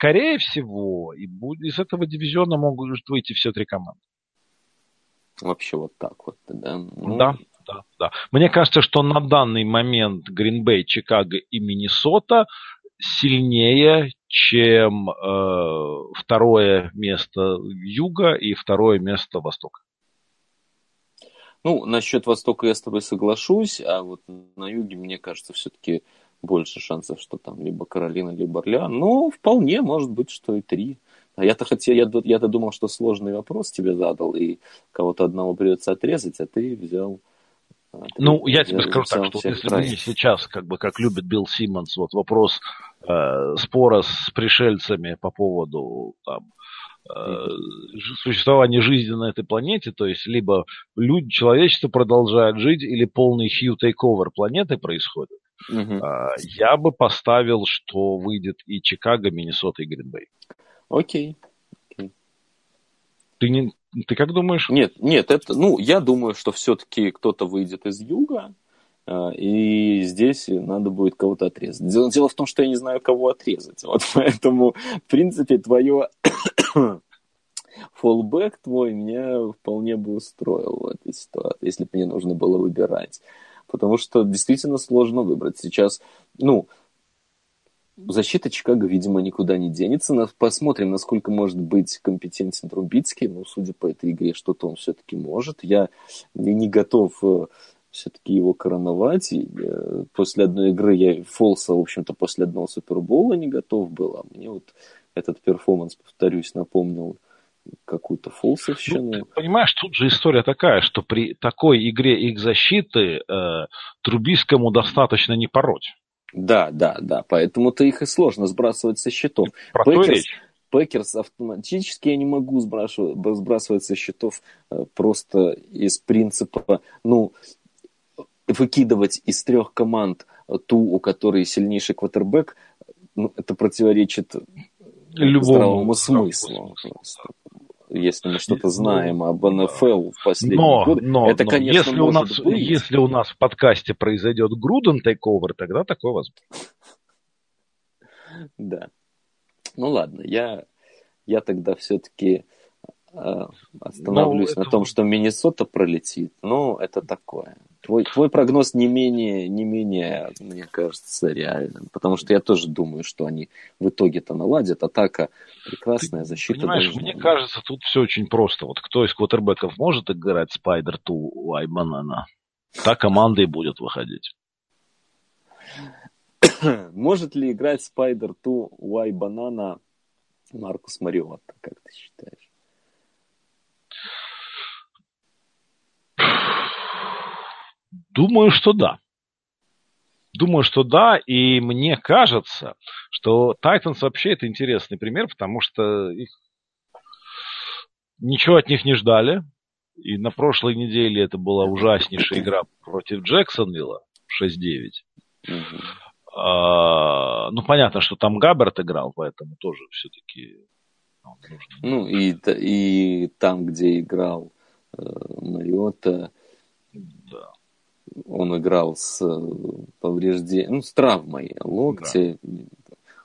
скорее всего, и из этого дивизиона могут выйти все три команды. Вообще вот так вот, да? Ну... Да, да, да. Мне кажется, что на данный момент Гринбей, Чикаго и Миннесота сильнее, чем э, второе место юга и второе место востока. Ну, насчет Востока я с тобой соглашусь, а вот на юге, мне кажется, все-таки больше шансов, что там либо Каролина, либо Орлеан. Но вполне может быть, что и три. А я-то хотел, я, я-то думал, что сложный вопрос тебе задал, и кого-то одного придется отрезать, а ты взял а, ты ну, я тебе скажу так, что если бы сейчас, как бы, как любит Билл Симмонс, вот вопрос э, спора с пришельцами по поводу там, э, существования жизни на этой планете, то есть либо люди, человечество продолжает жить, или полный хью тейковер планеты происходит, Угу. Я бы поставил, что выйдет и Чикаго, Миннесота и Гринбей. Окей. Ты, не, ты как думаешь? Нет, нет, это, ну, я думаю, что все-таки кто-то выйдет из юга, а, и здесь надо будет кого-то отрезать. Дело, дело в том, что я не знаю, кого отрезать. Вот поэтому, в принципе, твое фоллбэк твой меня вполне бы устроил в этой ситуации, если бы мне нужно было выбирать потому что действительно сложно выбрать. Сейчас, ну, защита Чикаго, видимо, никуда не денется. Посмотрим, насколько может быть компетентен Трубицкий. Ну, судя по этой игре, что-то он все-таки может. Я не готов э, все-таки его короновать. И, э, после одной игры я Фолса, в общем-то, после одного Супербола не готов был. А мне вот этот перформанс, повторюсь, напомнил какую-то фолсовщину. Ну, понимаешь, тут же история такая, что при такой игре их защиты э, Трубийскому достаточно не пороть. Да, да, да, поэтому-то их и сложно сбрасывать со счетов. Про Пекерс, Пекерс автоматически я не могу сбрасывать, сбрасывать со счетов э, просто из принципа, ну, выкидывать из трех команд ту, у которой сильнейший квотербек, ну, это противоречит Любому здравому смыслу. смыслу если мы что-то ну, знаем об НФЛ в последние но, годы. Но, это, но, конечно, если у, нас, быть. если у нас в подкасте произойдет Груден тейковер, тогда такое возможно. Да. Ну ладно, я, я тогда все-таки э, остановлюсь ну, на том, что Миннесота пролетит. Ну, это такое. Твой, твой прогноз не менее, не менее, мне кажется, реальным. Потому что я тоже думаю, что они в итоге-то наладят. Атака прекрасная, защита Понимаешь, должна... мне кажется, тут все очень просто. Вот кто из квотербеков может играть Спайдер Ту Уай Банана, та команда и будет выходить. Может ли играть Спайдер Ту Уай Банана Маркус Мариотта, как ты считаешь? Думаю, что да. Думаю, что да, и мне кажется, что Titans вообще это интересный пример, потому что их... ничего от них не ждали. И на прошлой неделе это была ужаснейшая игра против Джексонвилла 6-9. Угу. А, ну, понятно, что там Габбард играл, поэтому тоже все-таки... Ну, и, и там, где играл э, Мариота, да он играл с э, повреждением, ну, с травмой локтя. Да.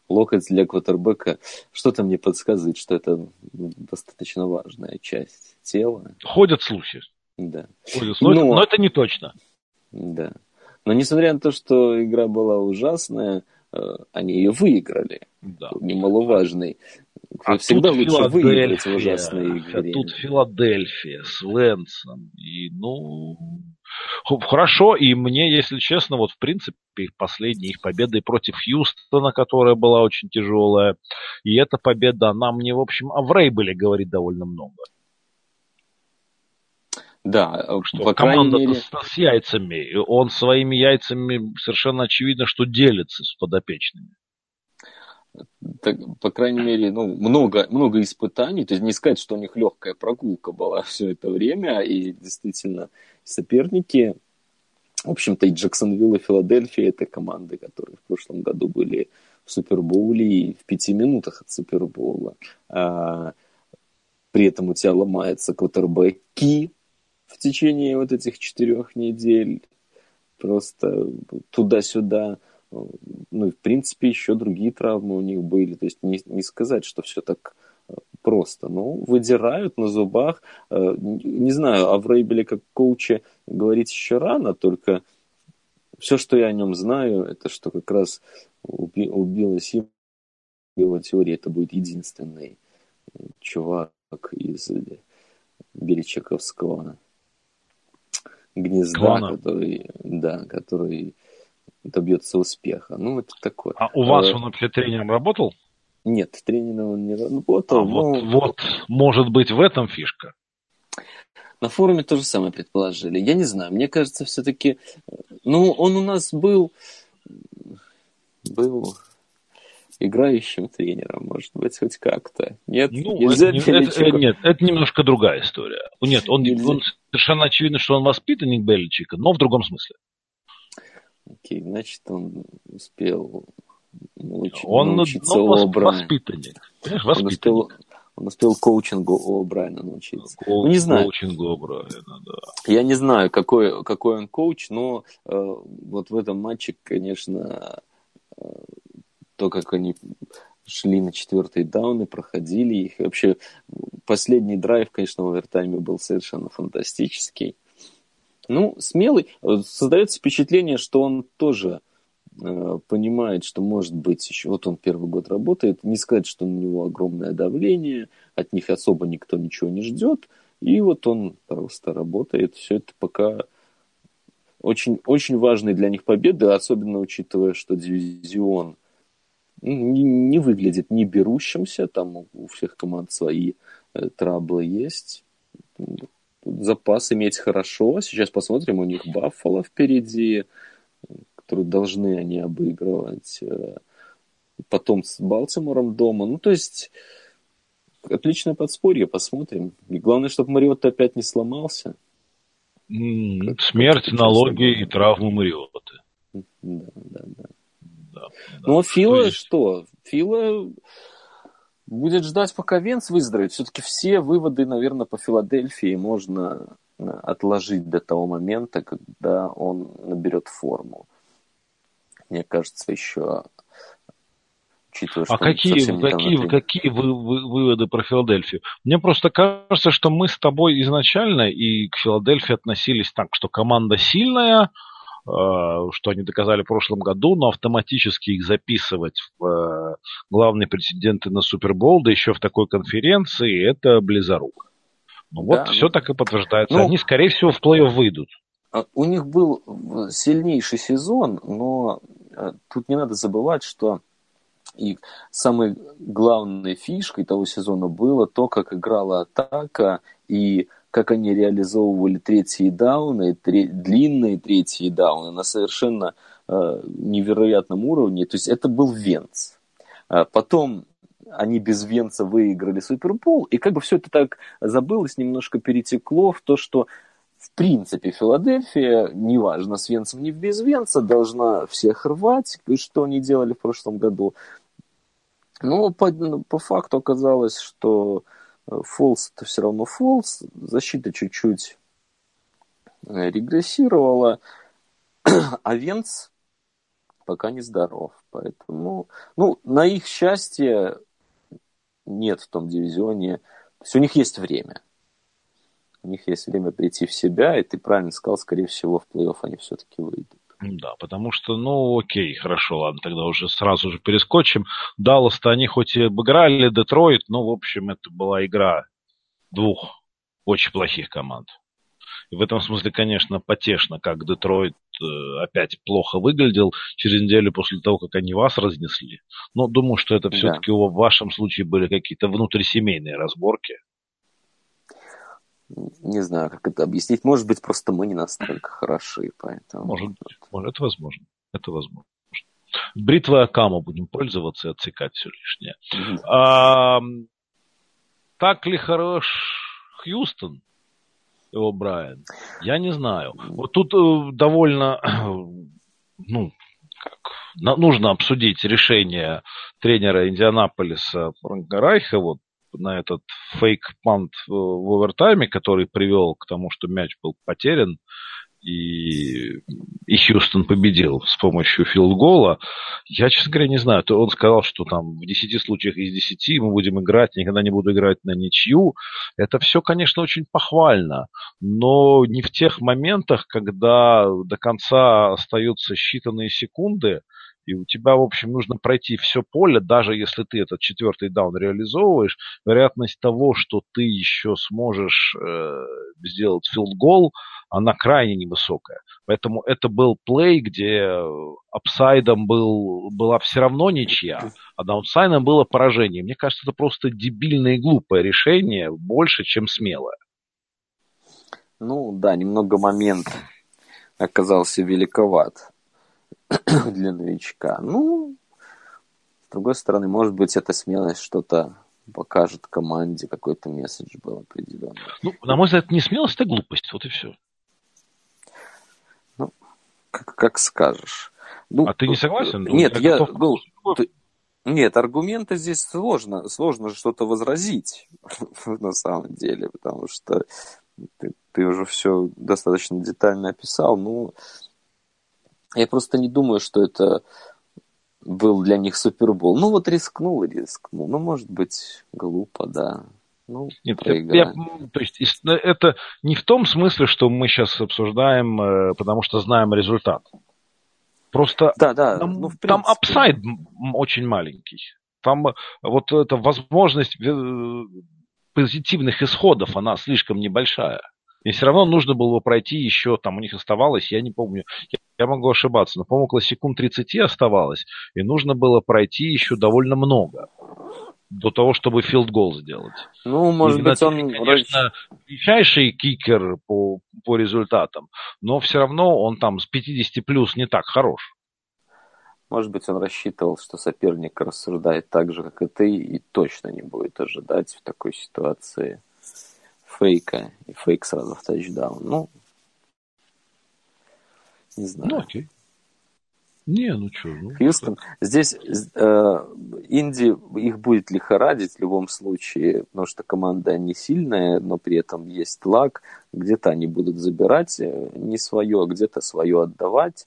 Локоть для квотербека что-то мне подсказывает, что это достаточно важная часть тела. Ходят слухи. Да. Ходят слухи, но, но это не точно. Да. Но несмотря на то, что игра была ужасная, они ее выиграли. Да. Немаловажный. А Всегда лучше выиграть в ужасной игре. А тут Филадельфия с Лэнсом. И, ну, Хорошо, и мне, если честно, вот в принципе последние их победы против Хьюстона, которая была очень тяжелая, и эта победа, она мне, в общем, о Врейбеле говорит довольно много. Да, что по команда мере... с, с яйцами, он своими яйцами совершенно очевидно, что делится с подопечными. Так, по крайней мере, ну, много, много испытаний. То есть не сказать, что у них легкая прогулка была все это время. И действительно, соперники, в общем-то, и Джексонвилл, и Филадельфия, это команды, которые в прошлом году были в Супербоуле и в пяти минутах от Супербоула. А, при этом у тебя ломается квотербеки в течение вот этих четырех недель. Просто туда-сюда. Ну, и, в принципе, еще другие травмы у них были. То есть не, не сказать, что все так просто. Ну, выдирают на зубах. Э, не знаю, о Врейбеле как коуче говорить еще рано, только все, что я о нем знаю, это что как раз уби, убилась его теория, это будет единственный чувак из Беречаковского гнезда, Клана. который, да, который добьется успеха. Ну, это такое. А у вас а, он вообще тренером работал? Нет, тренером он не работал. А но... вот, вот, может быть, в этом фишка. На форуме то же самое предположили. Я не знаю, мне кажется, все-таки... Ну, он у нас был... Был играющим тренером, может быть, хоть как-то. Нет, ну, это, это, нет, это немножко другая история. Нет, он, он совершенно очевидно, что он воспитанник Беличика, но в другом смысле. Окей, значит, он успел Науч, он научиться ну, у воспитанник. Понимаешь, воспитанник. Он успел, он успел коучингу у Брайана научиться. Ко- ну, не знаю. Коучингу у Брайана, да. Я не знаю, какой, какой он коуч, но э, вот в этом матче, конечно, э, то, как они шли на четвертые дауны, проходили их. вообще, последний драйв, конечно, в овертайме был совершенно фантастический. Ну, смелый. Создается впечатление, что он тоже Э, понимает, что может быть еще, вот он первый год работает, не сказать, что у него огромное давление, от них особо никто ничего не ждет, и вот он просто работает, все это пока очень, очень важные для них победы, особенно учитывая, что дивизион не, не выглядит не берущимся, там у, всех команд свои э, траблы есть. Запас иметь хорошо. Сейчас посмотрим, у них Баффало впереди, которые должны они обыгрывать. Э, потом с Балтимором дома. Ну, то есть отличное подспорье, посмотрим. И главное, чтобы Мариотта опять не сломался. Смерть, налоги и травмы Мариотты. Да, да, да. Да, да. Ну, а Фила есть... что? Фила будет ждать, пока Венц выздоровеет. Все-таки все выводы, наверное, по Филадельфии можно э, отложить до того момента, когда он наберет форму. Мне кажется, еще учитывая, а какие, какие, какие вы, вы, выводы про Филадельфию? Мне просто кажется, что мы с тобой изначально и к Филадельфии относились так, что команда сильная, что они доказали в прошлом году, но автоматически их записывать в э, главные претенденты на Супербол, да еще в такой конференции, это близоруко. Ну вот да, все ну, так и подтверждается. Ну, они, скорее всего, в плей-офф выйдут. А, у них был сильнейший сезон, но э, тут не надо забывать, что и самой главной фишкой того сезона было то, как играла атака и как они реализовывали третьи дауны, тре- длинные третьи дауны на совершенно э, невероятном уровне. То есть это был Венц. А потом они без Венца выиграли Супербол, и как бы все это так забылось, немножко перетекло в то, что в принципе Филадельфия, неважно, с Венцем, не без Венца, должна всех рвать, что они делали в прошлом году. Но по, ну, по факту оказалось, что э, Фолс это все равно Фолс, защита чуть-чуть э, регрессировала, а Венц пока не здоров. Поэтому, ну, на их счастье нет в том дивизионе. То есть у них есть время. У них есть время прийти в себя, и ты правильно сказал, скорее всего, в плей-офф они все-таки выйдут. Да, потому что, ну, окей, хорошо, ладно, тогда уже сразу же перескочим. Даллас-то они хоть и обыграли Детройт, но, в общем, это была игра двух очень плохих команд. И в этом смысле, конечно, потешно, как Детройт э, опять плохо выглядел через неделю после того, как они вас разнесли. Но думаю, что это все-таки да. в вашем случае были какие-то внутрисемейные разборки не знаю, как это объяснить. Может быть, просто мы не настолько хороши, поэтому... Может быть, может, это возможно. Это возможно. Бритвой Акама будем пользоваться и отсекать все лишнее. Mm-hmm. А, так ли хорош Хьюстон, его Брайан? Я не знаю. Вот тут э, довольно, ну, как, нужно обсудить решение тренера Индианаполиса Франка Райха вот на этот фейк-пант в овертайме, который привел к тому, что мяч был потерян, и, и Хьюстон победил с помощью филд-гола. Я, честно говоря, не знаю. То он сказал, что там в 10 случаях из 10 мы будем играть, никогда не буду играть на ничью. Это все, конечно, очень похвально, но не в тех моментах, когда до конца остаются считанные секунды, и у тебя, в общем, нужно пройти все поле, даже если ты этот четвертый даун реализовываешь, вероятность того, что ты еще сможешь э, сделать филд-гол, она крайне невысокая. Поэтому это был play, где upside ом был, была все равно ничья, а downside ом было поражение. Мне кажется, это просто дебильное и глупое решение, больше, чем смелое. Ну да, немного момент оказался великоват. для новичка. Ну, с другой стороны, может быть, эта смелость что-то покажет команде, какой-то месседж был определенный. Ну, на мой взгляд, не смелость, это глупость, вот и все. Ну, как, как скажешь. Ну, а ты не согласен? Нет, я, я ну, ты, нет, аргументы здесь сложно, сложно что-то возразить на самом деле, потому что ты, ты уже все достаточно детально описал. Ну, я просто не думаю, что это был для них супербол. Ну вот рискнул и рискнул. Ну, может быть, глупо, да. Ну, Нет, я, то есть э, это не в том смысле, что мы сейчас обсуждаем, э, потому что знаем результат. Просто да, да, там, ну, там апсайд очень маленький. Там э, вот эта возможность позитивных исходов, она слишком небольшая. И все равно нужно было пройти еще, там у них оставалось, я не помню, я, я могу ошибаться, но, по-моему, около секунд 30 оставалось, и нужно было пройти еще довольно много до того, чтобы филд-гол сделать. Ну, может быть, он... Конечно, величайший кикер по, по результатам, но все равно он там с 50 плюс не так хорош. Может быть, он рассчитывал, что соперник рассуждает так же, как и ты, и точно не будет ожидать в такой ситуации фейка, и фейк сразу в тачдаун. Ну, не знаю. Ну, окей. Не, ну что, ну... Хьюстон, здесь э, Инди, их будет лихорадить в любом случае, потому что команда не сильная, но при этом есть лак, где-то они будут забирать э, не свое, а где-то свое отдавать.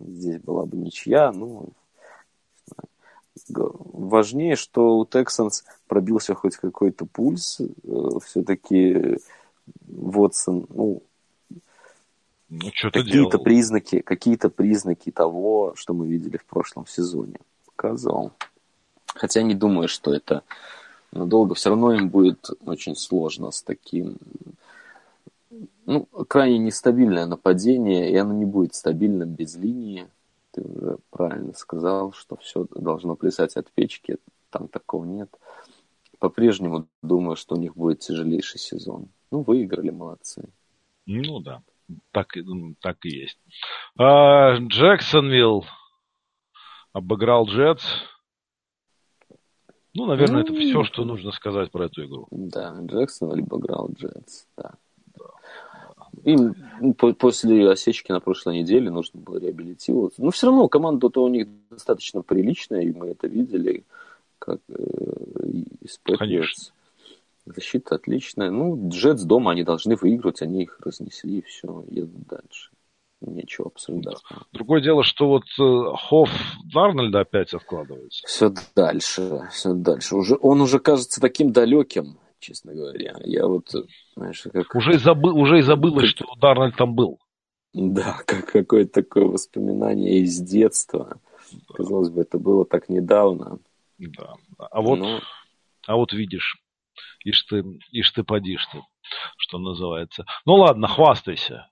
Здесь была бы ничья, ну, важнее, что у Texans пробился хоть какой-то пульс, э, все-таки Вотсон, ну, ну, какие-то признаки, какие-то признаки того, что мы видели в прошлом сезоне, показывал. Хотя не думаю, что это надолго. Все равно им будет очень сложно с таким ну, крайне нестабильное нападение, и оно не будет стабильным без линии. Ты уже правильно сказал, что все должно плясать от печки, там такого нет. По-прежнему думаю, что у них будет тяжелейший сезон. Ну, выиграли, молодцы. Ну да так, так и есть. А, Джексонвилл обыграл Джетс. Ну, наверное, это все, что нужно сказать про эту игру. Да, Джексонвилл обыграл Джетс, да. Им ну, после осечки на прошлой неделе нужно было реабилитироваться. Но все равно команда-то у них достаточно приличная, и мы это видели, как э. Защита отличная. Ну, Джетс дома они должны выигрывать, они их разнесли, и все, едут дальше. Нечего обсуждать. Да. Другое дело, что вот э, Хофф Дарнольда опять откладывается. Все дальше, все дальше. Уже, он уже кажется таким далеким, честно говоря. Я вот, знаешь, как... Уже, забыл, уже и забылось, что Дарнольд там был. Да, как какое-то такое воспоминание из детства. Да. Казалось бы, это было так недавно. Да. А вот, Но... а вот видишь, ишь ты, ишь ты, подишь ты, что называется. Ну ладно, хвастайся.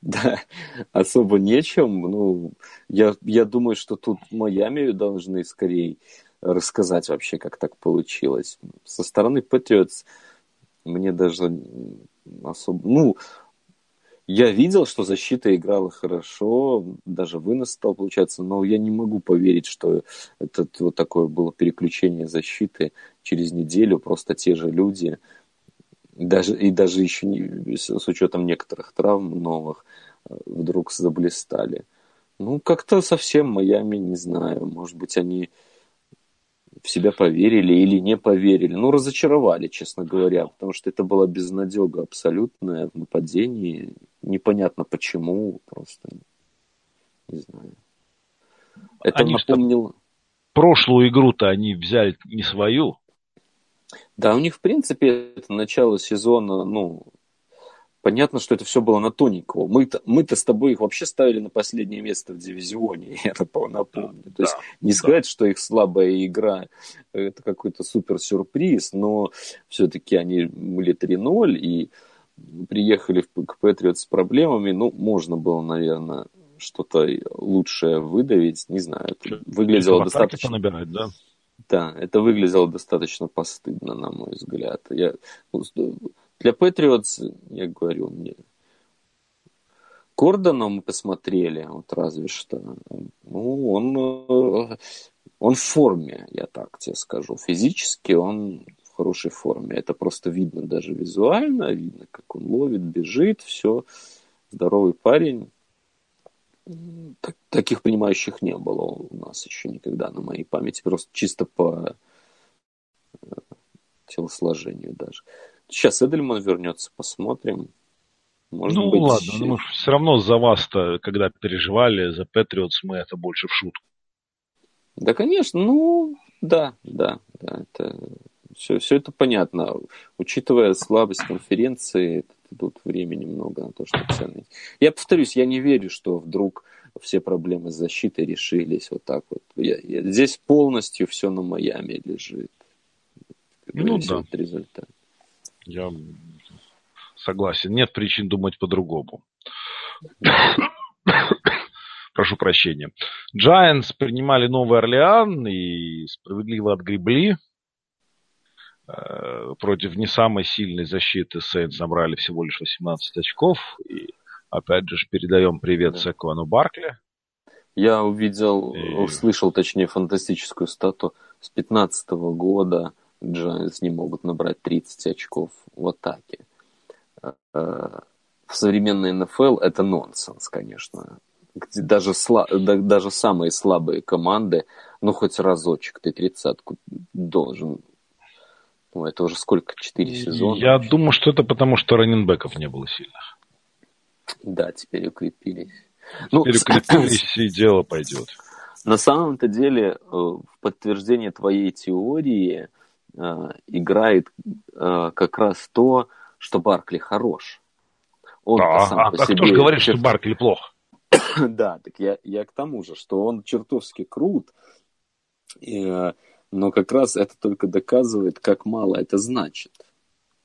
Да, особо нечем. Ну, я, я думаю, что тут Майами должны скорее рассказать вообще, как так получилось. Со стороны Patriots мне даже особо... Ну, я видел, что защита играла хорошо, даже вынос стал получаться, но я не могу поверить, что это вот такое было переключение защиты через неделю, просто те же люди, даже, и даже еще не, с учетом некоторых травм новых, э, вдруг заблистали. Ну, как-то совсем Майами, не знаю, может быть, они в себя поверили или не поверили. Ну, разочаровали, честно говоря, потому что это была безнадега абсолютная в нападении. Непонятно почему, просто не знаю. Это они напомнило... Прошлую игру-то они взяли не свою. Да, у них, в принципе, это начало сезона, ну, Понятно, что это все было на тоненького. Мы-то, мы-то с тобой их вообще ставили на последнее место в дивизионе, я напомню. То есть не сказать, что их слабая игра это какой-то супер сюрприз, но все-таки они были 3-0 и приехали к Патриот с проблемами. Ну, можно было, наверное, что-то лучшее выдавить. Не знаю, это выглядело достаточно... Набирать, да? Да, это выглядело достаточно постыдно, на мой взгляд. Я ну, для Патриотс, я говорю, мне Кордона мы посмотрели, вот разве что. Ну, он, э, он в форме, я так тебе скажу. Физически он в хорошей форме. Это просто видно даже визуально, видно, как он ловит, бежит, все. Здоровый парень. Так, таких принимающих не было у нас еще никогда на моей памяти. Просто чисто по э, телосложению даже. Сейчас Эдельман вернется, посмотрим. Может ну быть... ладно, но мы все равно за вас-то, когда переживали, за Патриотс, мы это больше в шутку. Да, конечно, ну, да, да, да, это все, все это понятно. Учитывая слабость конференции, тут времени много на то, чтобы ценить. Я повторюсь, я не верю, что вдруг все проблемы с защитой решились вот так вот. Я, я, здесь полностью все на Майами лежит. Ну да. Результат. Я согласен. Нет причин думать по-другому. Прошу прощения. Giants принимали Новый Орлеан и справедливо отгребли. Э, против не самой сильной защиты Сейнс набрали всего лишь 18 очков. И опять же передаем привет да. Баркли. Я увидел, и... услышал, точнее, фантастическую стату. С 15 года Giants не могут набрать 30 очков в атаке. Э, в современной НФЛ это нонсенс, конечно. Даже, сла... даже самые слабые команды, ну, хоть разочек ты тридцатку должен ну, это уже сколько? Четыре сезона? Я думаю, что это потому, что раненбеков не было сильных. Да, теперь укрепились. Ну, теперь ну, укрепились, и дело пойдет. На самом-то деле, э, в подтверждение твоей теории играет э, как раз то, что Баркли хорош. Он да, сам а, по а себе... кто же говорит, черт... что Баркли плох? да, так я, я к тому же, что он чертовски крут, и, но как раз это только доказывает, как мало это значит.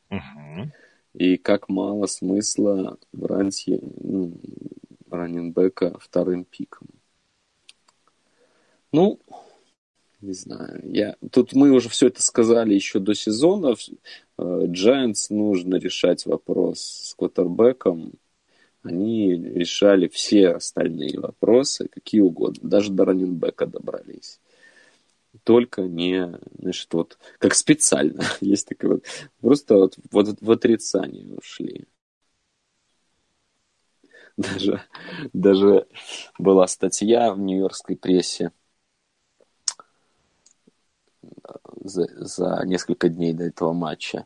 Угу. И как мало смысла брать ну, раненбека вторым пиком. Ну, не знаю. Я... Тут мы уже все это сказали еще до сезона. Giants нужно решать вопрос с квотербеком. Они решали все остальные вопросы, какие угодно. Даже до раненбека добрались. Только не, значит, вот, как специально. Есть такое вот, просто вот, вот в отрицание ушли. Даже, даже была статья в нью-йоркской прессе за, за несколько дней до этого матча.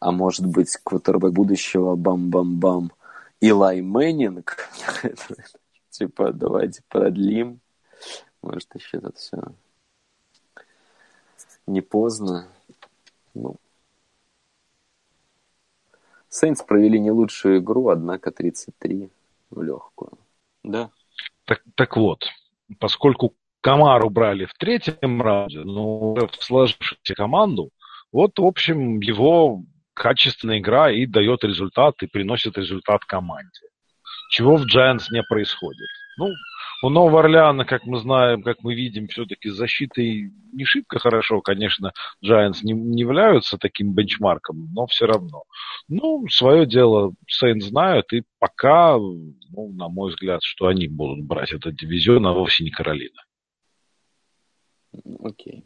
А может быть, квотербек будущего бам-бам-бам Илай Мэннинг. типа, давайте продлим. Может, еще это все не поздно. Ну. Сейнс провели не лучшую игру, однако 33 в легкую. Да. Так, так вот, поскольку Камару брали в третьем раунде, но в сложившуюся команду, вот, в общем, его качественная игра и дает результат, и приносит результат команде. Чего в Giants не происходит. Ну, у Нового Орлеана, как мы знаем, как мы видим, все-таки с защитой не шибко хорошо, конечно, Giants не, не являются таким бенчмарком, но все равно. Ну, свое дело Сейн знают, и пока, ну, на мой взгляд, что они будут брать этот дивизион, а вовсе не Каролина. Окей.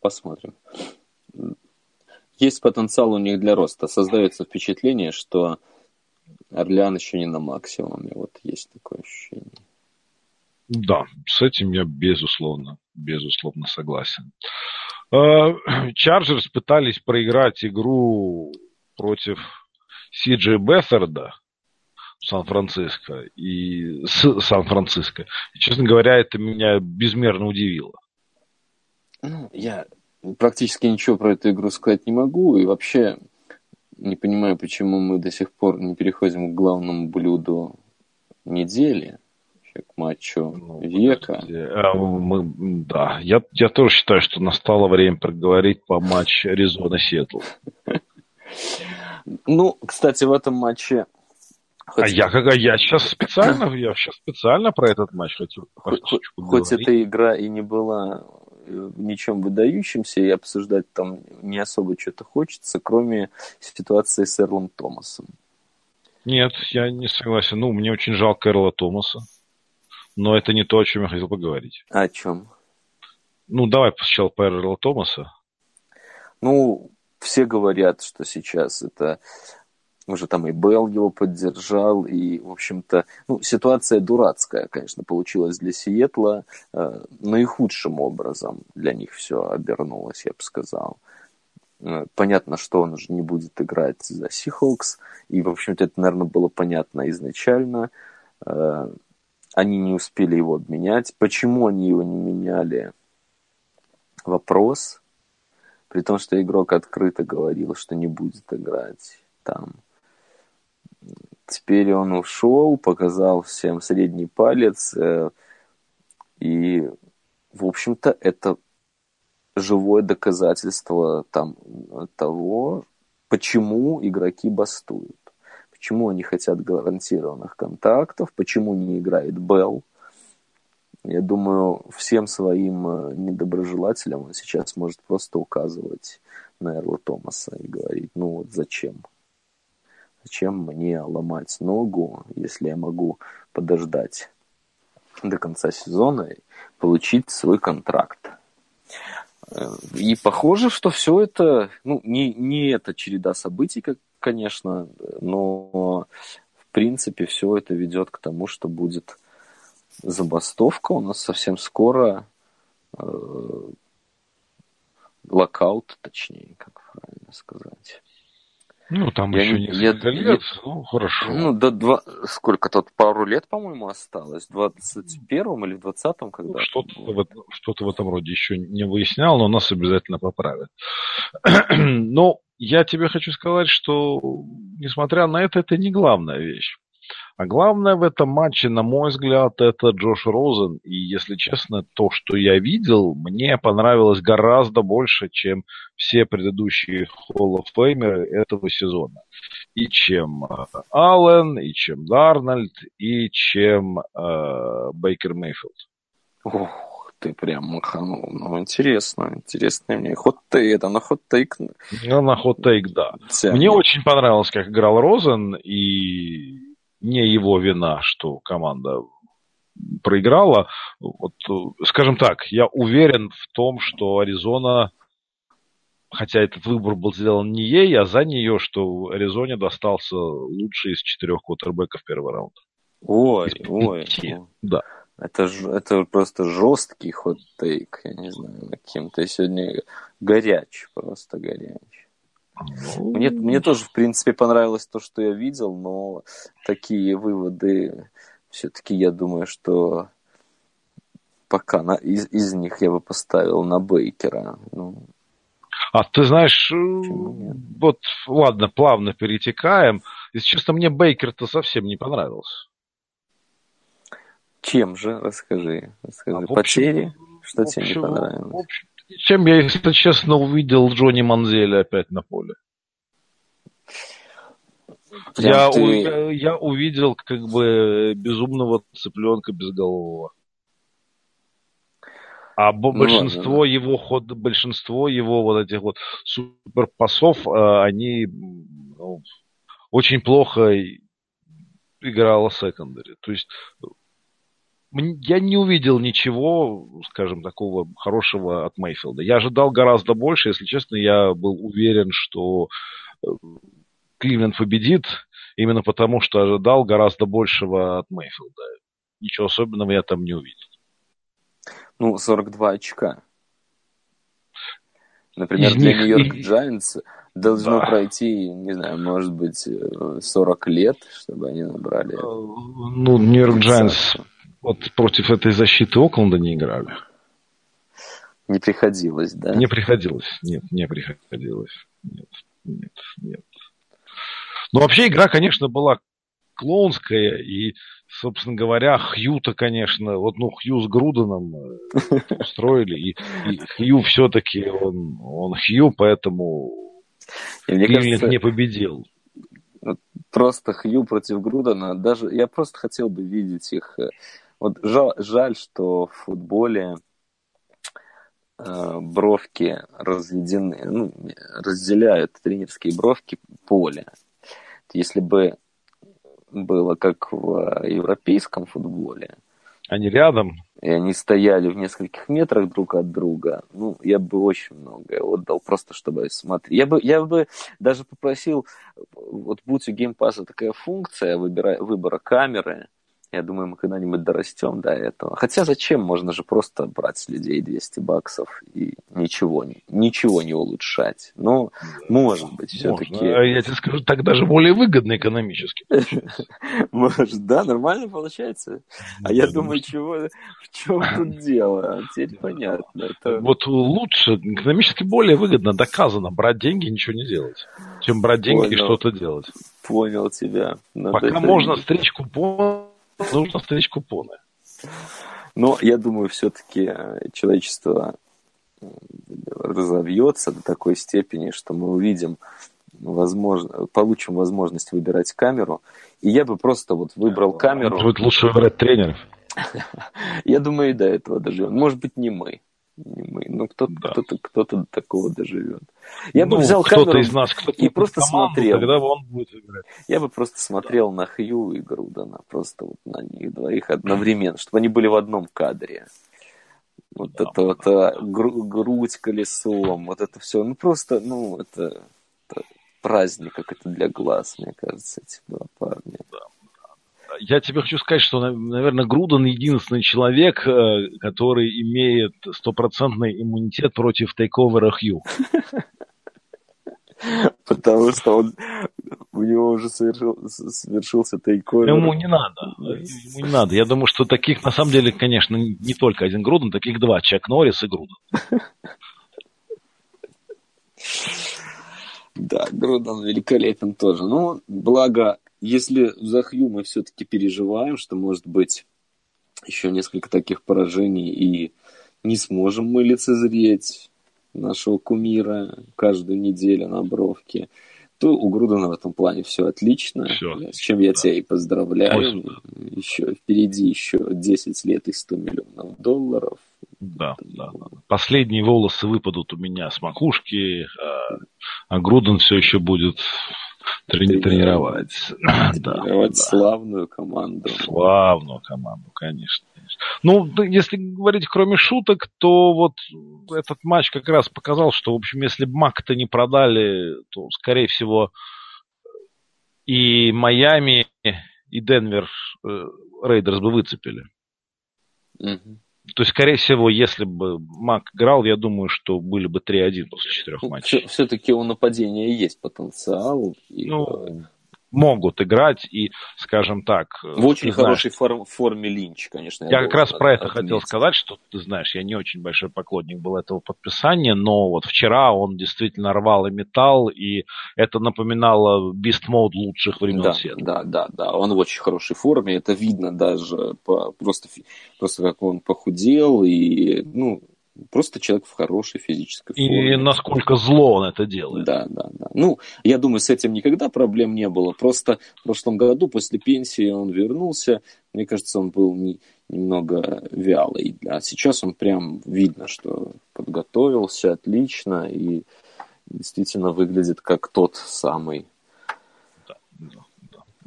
Посмотрим. Есть потенциал у них для роста. Создается впечатление, что Орлеан еще не на максимуме. Вот есть такое ощущение. Да, с этим я безусловно, безусловно согласен. Э, Чарджерс пытались проиграть игру против Сиджи Бессарда в Сан-Франциско и с Сан-Франциско. честно говоря, это меня безмерно удивило. Ну, я практически ничего про эту игру сказать не могу, и вообще не понимаю, почему мы до сих пор не переходим к главному блюду недели, к матчу ну, века. А, мы, да, я, я тоже считаю, что настало время проговорить по матчу Аризона Сиэтл. Ну, кстати, в этом матче Хоть... А я, как, я сейчас специально, я сейчас специально про этот матч хочу. Хоть, хоть эта игра и не была э, ничем выдающимся, и обсуждать там не особо что-то хочется, кроме ситуации с Эрлом Томасом. Нет, я не согласен. Ну, мне очень жалко Эрла Томаса. Но это не то, о чем я хотел поговорить. А о чем? Ну, давай сначала по Эрла Томаса. Ну, все говорят, что сейчас это уже там и Белл его поддержал, и, в общем-то, ну, ситуация дурацкая, конечно, получилась для Сиэтла, э, наихудшим образом для них все обернулось, я бы сказал. Э, понятно, что он уже не будет играть за Сихокс, и, в общем-то, это, наверное, было понятно изначально. Э, они не успели его обменять. Почему они его не меняли? Вопрос. При том, что игрок открыто говорил, что не будет играть там. Теперь он ушел, показал всем средний палец. Э, и, в общем-то, это живое доказательство там, того, почему игроки бастуют. Почему они хотят гарантированных контактов, почему не играет Белл. Я думаю, всем своим э, недоброжелателям он сейчас может просто указывать на Эрла Томаса и говорить, ну вот зачем? Зачем мне ломать ногу, если я могу подождать до конца сезона получить свой контракт. Э, и похоже, что все это, ну, не, не эта череда событий, как, конечно, но в принципе все это ведет к тому, что будет забастовка у нас совсем скоро, э, локаут, точнее, как правильно сказать. Ну, там я, еще несколько я, лет, я, ну, хорошо. Ну, до два, сколько тут, пару лет, по-моему, осталось, в 21-м или в 20-м, когда Что-то в, что в этом роде еще не выяснял, но нас обязательно поправят. но я тебе хочу сказать, что, несмотря на это, это не главная вещь. А главное в этом матче, на мой взгляд, это Джош Розен. И, если честно, то, что я видел, мне понравилось гораздо больше, чем все предыдущие Hall of Famer этого сезона. И чем э, Аллен, и чем Дарнольд, и чем э, Бейкер Мейфилд. Ох, ты прям маханул. Ну, интересно, интересно мне. Хот-тейк, это на хот-тейк. Ну, на хот-тейк, да. Тянет. Мне очень понравилось, как играл Розен, и не его вина, что команда проиграла. Вот, скажем так, я уверен в том, что Аризона, хотя этот выбор был сделан не ей, а за нее, что Аризоне достался лучший из четырех квотербеков первого раунда. Ой, ой. Да. Это, это просто жесткий хот-тейк, я не знаю, каким. Ты сегодня горяч, просто горяч. Мне, мне тоже, в принципе, понравилось то, что я видел, но такие выводы все-таки я думаю, что пока на, из, из них я бы поставил на Бейкера. Ну, а ты знаешь, вот ладно, плавно перетекаем. Если честно, мне Бейкер-то совсем не понравился. Чем же? Расскажи. Расскажи. А, общем, Потери? Что общем, тебе не понравилось? В общем, чем я, если честно, увидел Джонни Манзеля опять на поле. я, ты... у, я увидел как бы безумного цыпленка безголового. А ну, большинство ладно, его ход, большинство его вот этих вот суперпасов, э, они ну, очень плохо играла секондари. То есть я не увидел ничего, скажем, такого хорошего от Мейфилда. Я ожидал гораздо больше, если честно, я был уверен, что э, Кливленд победит, именно потому что ожидал гораздо большего от Мейфилда. Ничего особенного я там не увидел. Ну, 42 очка. Например, Из для Нью-Йорк Джайнс должно да. пройти, не знаю, может быть, 40 лет, чтобы они набрали. Э, ну, Нью-Йорк Джайнс вот против этой защиты Окленда не играли. Не приходилось, да? Не приходилось, нет, не приходилось. Нет, нет, нет. Но вообще игра, конечно, была клоунская, и, собственно говоря, Хью-то, конечно, вот, ну, Хью с Груденом э, устроили, и, и Хью все-таки, он, он Хью, поэтому Кливленд не победил. Просто Хью против Грудена, даже, я просто хотел бы видеть их э, вот жаль, жаль что в футболе э, бровки разведены, ну, разделяют тренерские бровки поле. Если бы было как в европейском футболе, они рядом. И они стояли в нескольких метрах друг от друга. Ну, я бы очень многое отдал, просто чтобы смотреть. Я бы, я бы даже попросил, вот будь у геймпаса такая функция выбира, выбора камеры, я думаю, мы когда-нибудь дорастем до этого. Хотя зачем? Можно же просто брать с людей 200 баксов и ничего, ничего не улучшать. Но, может быть, все-таки... А я тебе скажу, так даже более выгодно экономически. Может, да, нормально получается. А я думаю, чего, в чем тут дело? А теперь понятно. Вот лучше, экономически более выгодно, доказано, брать деньги и ничего не делать, чем брать деньги и что-то делать. Понял тебя. Пока можно стричь купон нужно стричь купоны. Но я думаю, все-таки э, человечество разовьется до такой степени, что мы увидим, возможно, получим возможность выбирать камеру. И я бы просто вот выбрал камеру. Будет лучше выбирать тренеров. Я думаю, и до этого даже. Может быть, не мы. Не мы. Ну, кто-то, да. кто-то, кто-то до такого доживет. Я ну, бы взял кто-то камеру из нас, кто и просто команду, смотрел. Тогда он будет играть. Я бы просто смотрел да. на Хью и Грудана, просто вот на них двоих одновременно, чтобы они были в одном кадре. Вот да, это вот да. А, гру- грудь колесом, вот это все. Ну, просто, ну, это, это праздник, как это для глаз, мне кажется, эти два парня. Да я тебе хочу сказать, что, наверное, Груден единственный человек, э, который имеет стопроцентный иммунитет против тейковера Хью. Потому что он, у него уже совершил, совершился тейковер. Ему не надо. Ему не надо. Я думаю, что таких, на самом деле, конечно, не только один Груден, таких два. Чак Норрис и Груден. Да, Груден великолепен тоже. Ну, благо если за Хью мы все-таки переживаем, что может быть еще несколько таких поражений и не сможем мы лицезреть нашего кумира каждую неделю на бровке, то у Грудена в этом плане все отлично, все. с чем я да. тебя и поздравляю. Ой. Еще впереди еще 10 лет и 100 миллионов долларов. Да, да, да. Последние волосы выпадут у меня с макушки, а, а Груден все еще будет Трени- тренировать. Тренировать да, славную да. команду. Славную команду, конечно. Ну, если говорить кроме шуток, то вот этот матч как раз показал, что, в общем, если бы Мак-то не продали, то, скорее всего, и Майами, и Денвер э, Рейдерс бы выцепили. Угу. То есть, скорее всего, если бы Мак играл, я думаю, что были бы 3-1 после четырех ну, матчей. Все-таки у нападения есть потенциал. И... Ну, э, могут играть и, скажем так... В очень хорошей форм, форме Линч, конечно. Я, я как раз про это отметить. хотел сказать, что, ты знаешь, я не очень большой поклонник был этого подписания, но вот вчера он действительно рвал и металл, и это напоминало Beast Mode лучших времен да, света. Да, да, да, он в очень хорошей форме, это видно даже по, просто, просто как он похудел, и, ну, Просто человек в хорошей физической форме. И насколько зло он это делает. Да, да, да. Ну, я думаю, с этим никогда проблем не было. Просто в прошлом году после пенсии он вернулся. Мне кажется, он был не, немного вялый. А сейчас он прям видно, что подготовился отлично и действительно выглядит как тот самый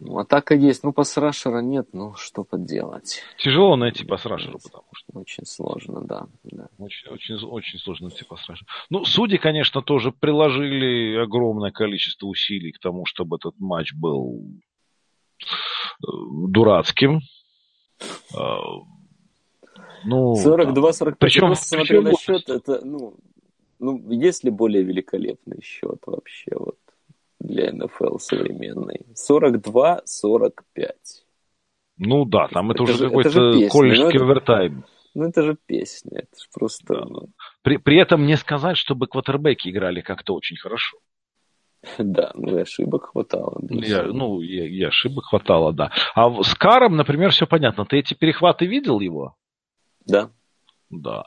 ну, атака есть, ну, пасрашера нет, ну, что поделать. Тяжело найти пасрашера, потому что... Очень сложно, да. да. Очень, очень, очень сложно найти пасрашера. Ну, судьи, конечно, тоже приложили огромное количество усилий к тому, чтобы этот матч был э, дурацким. А, ну, 42-45. Причем, смотря на счет, это, ну, ну, есть ли более великолепный счет вообще? Вот для НФЛ современной. 42-45. Ну да, там это, это уже какой-то колледжский ну, овертайм. Ну это же песня, это же просто... Да. Ну... При, при этом не сказать, чтобы квотербеки играли как-то очень хорошо. Да, ну и ошибок хватало. Я, ну, и, и ошибок хватало, да. А с Каром, например, все понятно. Ты эти перехваты видел его? Да. Да.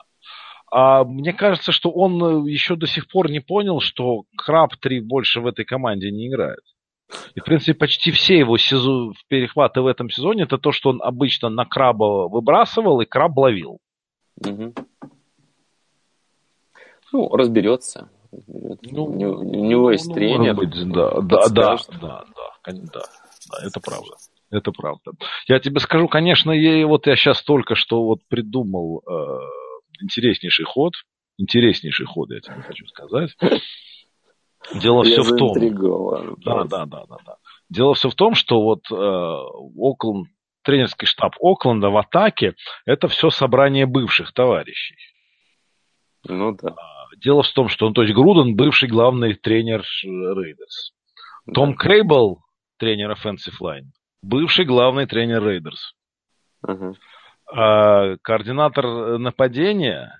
А мне кажется, что он э, еще до сих пор не понял, что Краб 3 больше в этой команде не играет. И, в принципе, почти все его сезон, перехваты в этом сезоне это то, что он обычно на краба выбрасывал и краб ловил. Угу. Ну, разберется. Ну, у, него, у него есть ну, тренер. Быть, да, да, да, да, да, да, да, это правда. Это правда. Я тебе скажу, конечно, я, вот я сейчас только что вот придумал э, интереснейший ход, интереснейший ход, я тебе хочу сказать. Дело я все в том. Да, да, да, да, да. Дело все в том, что вот э, Окленд, тренерский штаб Окленда в атаке это все собрание бывших товарищей. Ну да. А, дело в том, что он, то есть Груден бывший главный тренер Рейдерс. Да. Том Кейбл, тренер Offensive Line, бывший главный тренер Рейдерс. Uh-huh. А координатор нападения,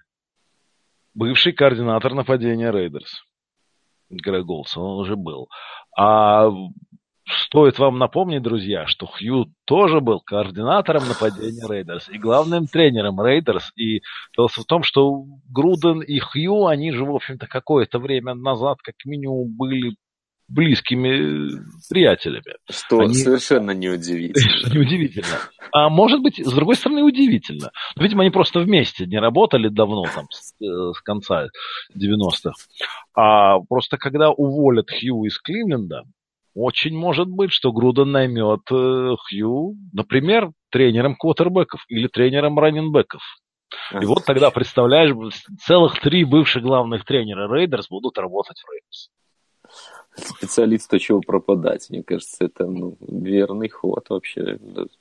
бывший координатор нападения Рейдерс. Грег Олсон, он уже был. А стоит вам напомнить, друзья, что Хью тоже был координатором нападения Рейдерс и главным тренером Рейдерс. И дело в том, что Груден и Хью, они же, в общем-то, какое-то время назад, как минимум, были близкими приятелями. Что Они... совершенно неудивительно. Неудивительно. А может быть, с другой стороны, удивительно. Видимо, они просто вместе не работали давно, там, с, э, с конца 90-х. А просто когда уволят Хью из Кливленда, очень может быть, что Груден наймет э, Хью, например, тренером квотербеков или тренером раненбеков. И вот тогда, представляешь, целых три бывших главных тренера Рейдерс будут работать в Рейдерс специалист, то чего пропадать. Мне кажется, это ну, верный ход вообще.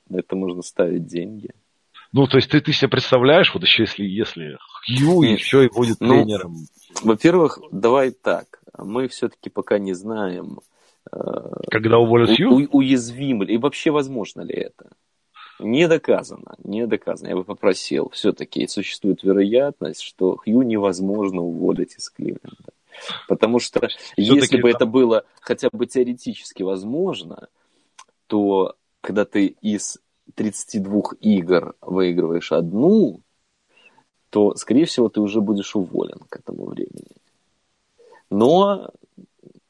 На это можно ставить деньги. Ну, то есть ты, ты себе представляешь, вот еще если, если Хью еще и будет ну, тренером. Во-первых, давай так. Мы все-таки пока не знаем, э, когда уволят Хью? У, уязвим ли, и вообще возможно ли это. Не доказано, не доказано. Я бы попросил, все-таки существует вероятность, что Хью невозможно уволить из Кливленда. Потому что если бы это было хотя бы теоретически возможно, то когда ты из 32 игр выигрываешь одну, то, скорее всего, ты уже будешь уволен к этому времени. Но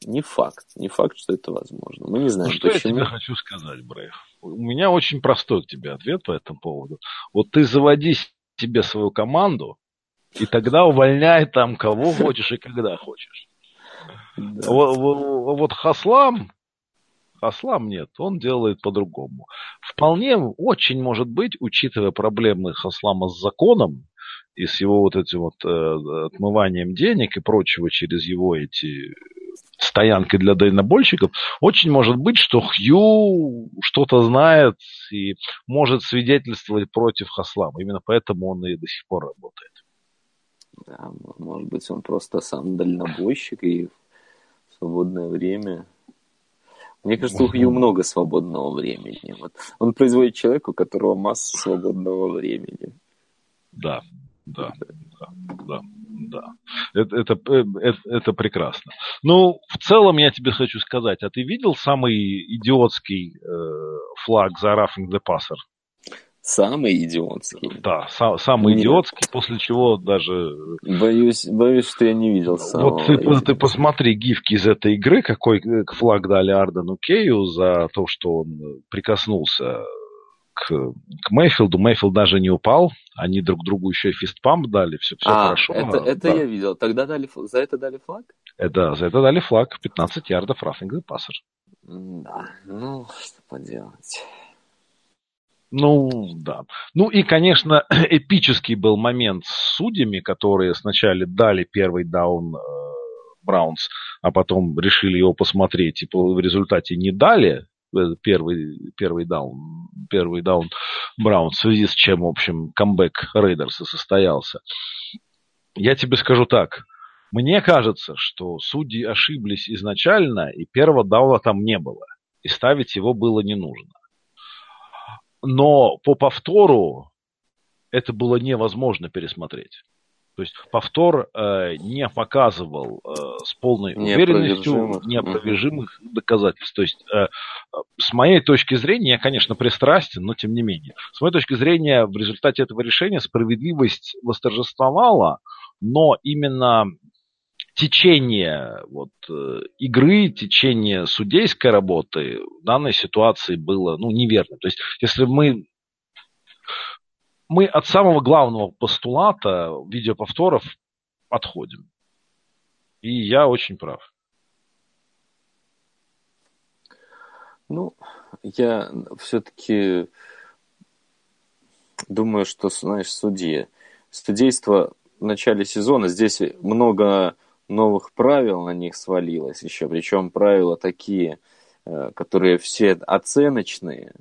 не факт, не факт, что это возможно. Мы не знаем, ну, что почему. я тебе хочу сказать, Брейх? У меня очень простой тебе ответ по этому поводу. Вот ты заводи себе свою команду, и тогда увольняй там кого хочешь и когда хочешь. Да. Вот, вот Хаслам, Хаслам нет, он делает по-другому. Вполне очень может быть, учитывая проблемы Хаслама с законом и с его вот этим вот э, отмыванием денег и прочего через его эти стоянки для дальнобойщиков, очень может быть, что Хью что-то знает и может свидетельствовать против Хаслама. Именно поэтому он и до сих пор работает. Да, может быть, он просто сам дальнобойщик и в свободное время. Мне кажется, у Хью много свободного времени. Вот он производит человека, у которого масса свободного времени. Да, да, да, да, да. Это, это, э, это, это прекрасно. Ну, в целом я тебе хочу сказать, а ты видел самый идиотский э, флаг за Roughing the Passer? Самый идиотский. Да, сам, самый Нет. идиотский, после чего даже... Боюсь, боюсь, что я не видел самого. Вот ты, ты посмотри гифки из этой игры, какой флаг дали Ардену Кею за то, что он прикоснулся к, к Мейфилду. Мейфилд даже не упал, они друг другу еще и фистпамп дали, все, все а, хорошо. Это, это да. я видел. Тогда дали, за это дали флаг? Это, за это дали флаг, 15 ярдов рафинг пассер. Да, ну, что поделать. Ну, да. Ну и, конечно, эпический был момент с судьями, которые сначала дали первый даун э, Браунс, а потом решили его посмотреть, и в результате не дали э, первый, первый даун, первый даун Браунс, в связи с чем, в общем, камбэк Рейдерса состоялся. Я тебе скажу так. Мне кажется, что судьи ошиблись изначально, и первого дауна там не было. И ставить его было не нужно но по повтору это было невозможно пересмотреть. То есть повтор э, не показывал э, с полной уверенностью неопровержимых доказательств. То есть э, с моей точки зрения, я, конечно, пристрастен, но тем не менее, с моей точки зрения, в результате этого решения справедливость восторжествовала, но именно течение вот, э, игры, течение судейской работы в данной ситуации было ну, неверно. То есть, если мы мы от самого главного постулата видеоповторов отходим. И я очень прав. Ну, я все-таки думаю, что, знаешь, судьи, судейство в начале сезона, здесь много новых правил на них свалилось еще, причем правила такие, э, которые все оценочные,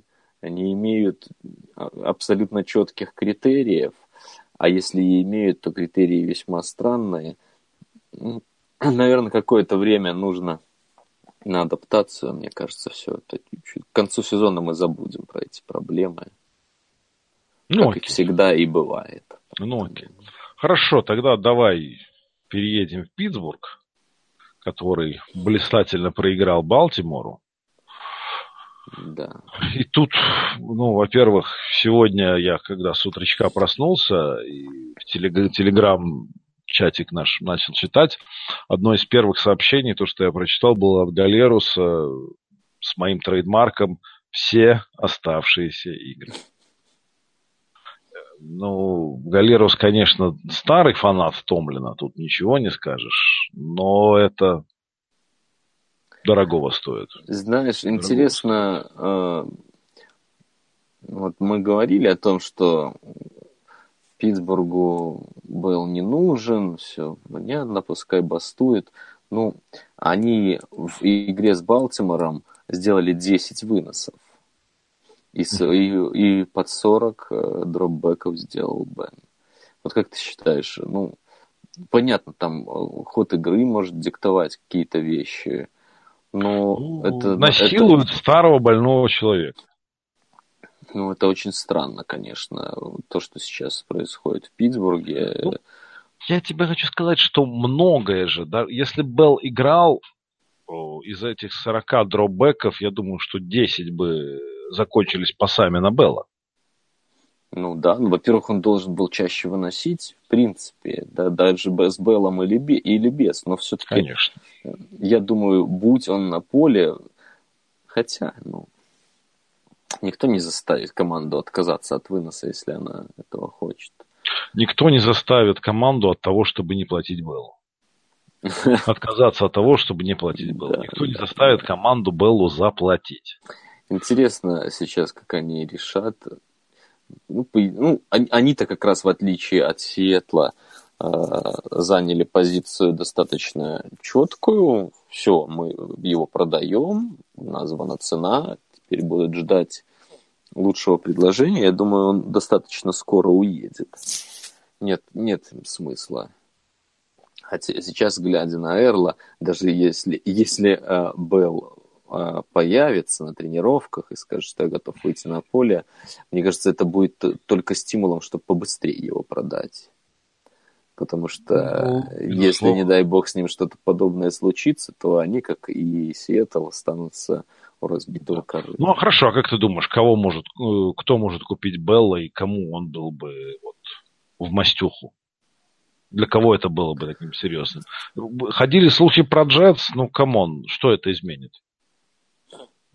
они имеют абсолютно четких критериев, а если и имеют, то критерии весьма странные. Наверное, какое-то время нужно на адаптацию, мне кажется, все это. К концу сезона мы забудем про эти проблемы. Ну, как окей. всегда и бывает. Ну, окей. Хорошо, тогда давай переедем в Питтсбург, который блистательно проиграл Балтимору. Да. И тут, ну, во-первых, сегодня я, когда с утречка проснулся, и в телег- телеграм чатик наш начал читать. Одно из первых сообщений, то, что я прочитал, было от Галеруса с моим трейдмарком «Все оставшиеся игры». Ну, Галерус, конечно, старый фанат Томлина, тут ничего не скажешь, но это дорогого стоит. Знаешь, дорогого интересно, э, вот мы говорили о том, что Питтсбургу был не нужен, все понятно, пускай бастует. Ну, они в игре с Балтимором сделали 10 выносов. И, и, и под 40 э, дропбеков сделал Бен. Вот как ты считаешь, ну, понятно, там э, ход игры может диктовать какие-то вещи, но ну, это... Насилуют это... старого больного человека. Ну, это очень странно, конечно, то, что сейчас происходит в Питтсбурге. Ну, я тебе хочу сказать, что многое же, да, если Белл играл из этих 40 дропбеков, я думаю, что 10 бы закончились пасами на Белла. Ну да, ну, во-первых, он должен был чаще выносить, в принципе, да, даже без Беллом или, бе, или без, но все-таки, Конечно. я думаю, будь он на поле, хотя, ну, никто не заставит команду отказаться от выноса, если она этого хочет. Никто не заставит команду от того, чтобы не платить Беллу. Отказаться от того, чтобы не платить Беллу. Никто не заставит команду Беллу заплатить. Интересно сейчас, как они решат. Ну, по, ну они-то как раз в отличие от Сиэтла э, заняли позицию достаточно четкую. Все, мы его продаем, названа цена, теперь будут ждать лучшего предложения. Я думаю, он достаточно скоро уедет. Нет, нет смысла. Хотя сейчас, глядя на Эрла, даже если, если э, Белл а, появится на тренировках и скажет, что я готов выйти на поле, мне кажется, это будет только стимулом, чтобы побыстрее его продать. Потому что ну, если, не дай бог, с ним что-то подобное случится, то они, как и Сиэтл, останутся у разбитого корыта. Ну, а хорошо, а как ты думаешь, кого может, э, кто может купить Белла и кому он был бы вот, в мастюху? Для кого это было бы таким серьезным? Ходили слухи про Джетс, ну, come on, что это изменит?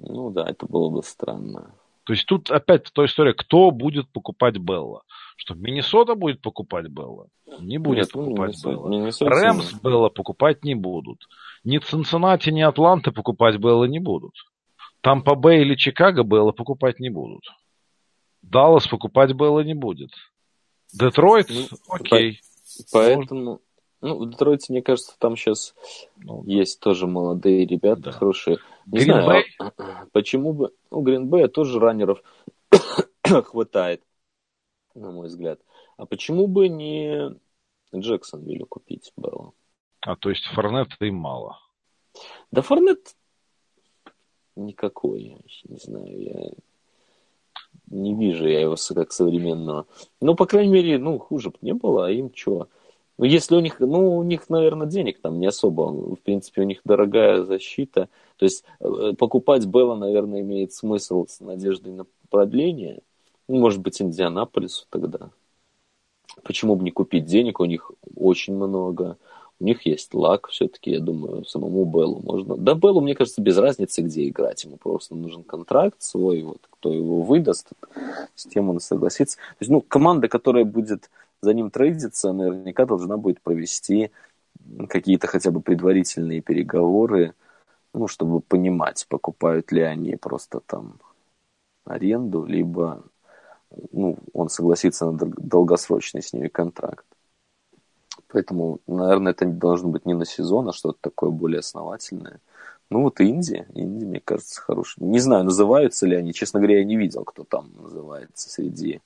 Ну да, это было бы странно. То есть тут опять та история, кто будет покупать Белла? Что Миннесота будет покупать Белла? Не будет Нет, ну, покупать Миннесота, Белла. Миннесота Рэмс Белла покупать не будут. Ни Цинциннати, ни Атланта покупать Белла не будут. Тампа-Бэй или Чикаго Белла покупать не будут. Даллас покупать Белла не будет. Детройт, ну, окей. Поэтому, ну, в Детройте, мне кажется, там сейчас ну, есть тоже молодые ребята да. хорошие. Не Green знаю, а, почему бы... Ну, Гринбея тоже раннеров хватает, на мой взгляд. А почему бы не Джексонвиллю купить Белла? А то есть Форнета им мало? Да Форнет никакой, я не знаю, я не вижу я его как современного. Ну, по крайней мере, ну, хуже бы не было, а им что? Ну, если у них, ну, у них, наверное, денег там не особо. В принципе, у них дорогая защита. То есть э, покупать Белла, наверное, имеет смысл с надеждой на продление. Ну, может быть, Индианаполису тогда. Почему бы не купить денег? У них очень много. У них есть лак все-таки, я думаю, самому Беллу можно. Да, Беллу, мне кажется, без разницы, где играть. Ему просто нужен контракт свой, вот, кто его выдаст, с тем он согласится. То есть, ну, команда, которая будет за ним трейдиться, наверняка должна будет провести какие-то хотя бы предварительные переговоры, ну, чтобы понимать, покупают ли они просто там аренду, либо ну, он согласится на долгосрочный с ними контракт. Поэтому, наверное, это должно быть не на сезон, а что-то такое более основательное. Ну вот Индия. Индия, мне кажется, хорошая. Не знаю, называются ли они. Честно говоря, я не видел, кто там называется среди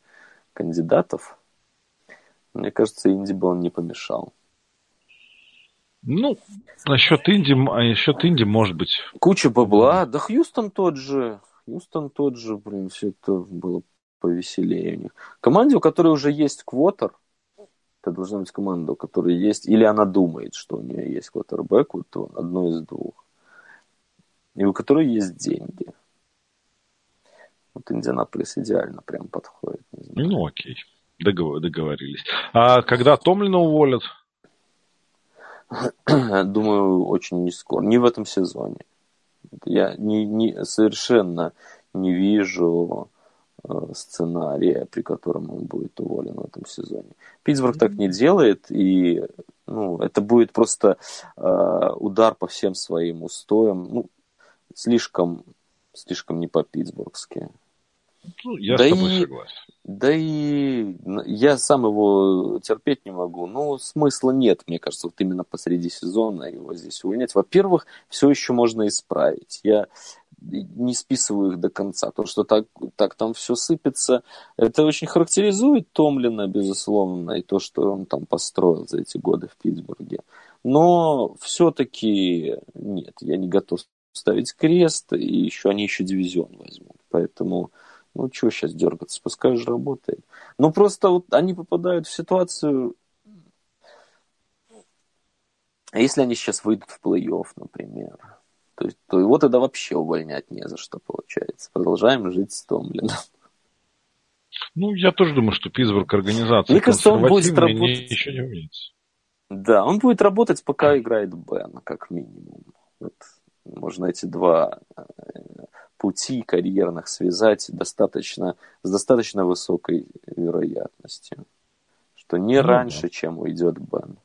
кандидатов. Мне кажется, Инди бы он не помешал. Ну, насчет Инди, а насчет Инди, может быть. Куча бабла. Да Хьюстон тот же. Хьюстон тот же, блин, все это было повеселее у них. Команде, у которой уже есть квотер, это должна быть команда, у которой есть, или она думает, что у нее есть квотербек, вот он, одно из двух, и у которой есть деньги. Вот Индианаполис идеально прям подходит. Ну, окей. Договор, договорились. А когда Томлина уволят? Думаю, очень не скоро. Не в этом сезоне. Я не, не, совершенно не вижу э, сценария, при котором он будет уволен в этом сезоне. Питтсбург так не делает, и ну, это будет просто э, удар по всем своим устоям. Ну, слишком, слишком не по-питтсбургски. Ну, я да с тобой и, согласен. Да и я сам его терпеть не могу. Но смысла нет, мне кажется, вот именно посреди сезона его здесь увольнять. Во-первых, все еще можно исправить. Я не списываю их до конца. То, что так, так там все сыпется, это очень характеризует Томлина, безусловно, и то, что он там построил за эти годы в Питтсбурге. Но все-таки нет, я не готов ставить крест, и еще они еще дивизион возьмут. Поэтому ну, чего сейчас дергаться, пускай же работает. Ну, просто вот они попадают в ситуацию... Если они сейчас выйдут в плей-офф, например, то, то его тогда вообще увольнять не за что получается. Продолжаем жить с Томлином. Ну, я тоже думаю, что Питтсбург организация Мне кажется, он будет работать... еще не умеется. Да, он будет работать, пока играет Бен, как минимум. Вот можно эти два э, пути карьерных связать достаточно, с достаточно высокой вероятностью. Что не ну, раньше, да. чем уйдет Бен.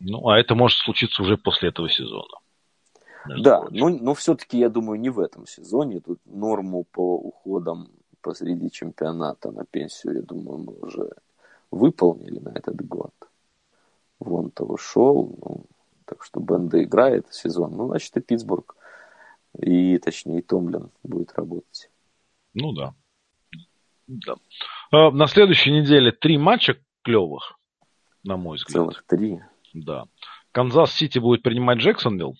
Ну, а это может случиться уже после этого сезона. Да, но, но все-таки, я думаю, не в этом сезоне. Тут норму по уходам посреди чемпионата на пенсию, я думаю, мы уже выполнили на этот год. Вон того шел, ну, так что Бен доиграет сезон. Ну, значит, и Питтсбург и, точнее, Томлин будет работать. Ну да. да. А, на следующей неделе три матча клевых, на мой взгляд. Целых три. Да. Канзас-Сити будет принимать Джексонвилл.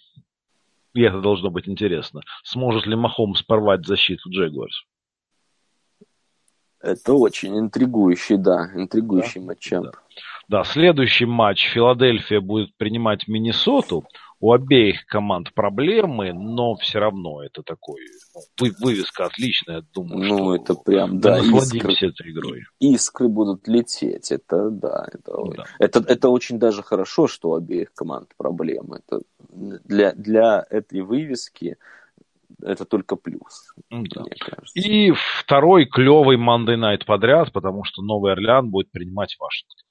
И это должно быть интересно. Сможет ли Махомс порвать защиту Джегуарс? Это очень интригующий, да, интригующий да, матчап. Да. да, следующий матч Филадельфия будет принимать Миннесоту у обеих команд проблемы, но все равно это такой вы, вывеска отличная, думаю, ну, что это прям, да, насладимся искры, этой игрой. Искры будут лететь, это да, это, да. это, это очень даже хорошо, что у обеих команд проблемы. Это для, для этой вывески это только плюс, да. И второй клевый Monday Night подряд, потому что Новый Орлеан будет принимать Вашингтон.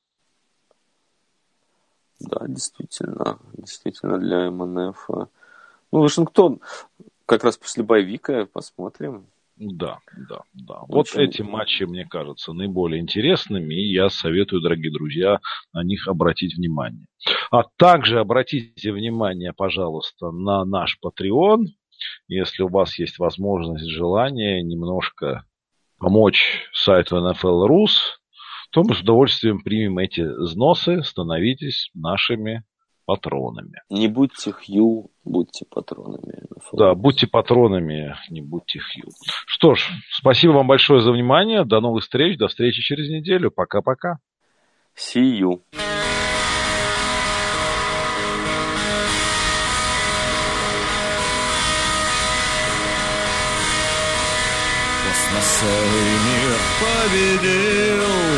Да, действительно, действительно для МНФ. Ну, Вашингтон как раз после боевика посмотрим. Да, да, да. Очень... Вот эти матчи, мне кажется, наиболее интересными, и я советую, дорогие друзья, на них обратить внимание. А также обратите внимание, пожалуйста, на наш Patreon, если у вас есть возможность, желание немножко помочь сайту NFL Rus, то мы с удовольствием примем эти взносы, становитесь нашими патронами. Не будьте Хью, будьте патронами. Да, будьте патронами, не будьте Хью. Что ж, спасибо вам большое за внимание. До новых встреч, до встречи через неделю. Пока-пока. See you. Космосовый мир победил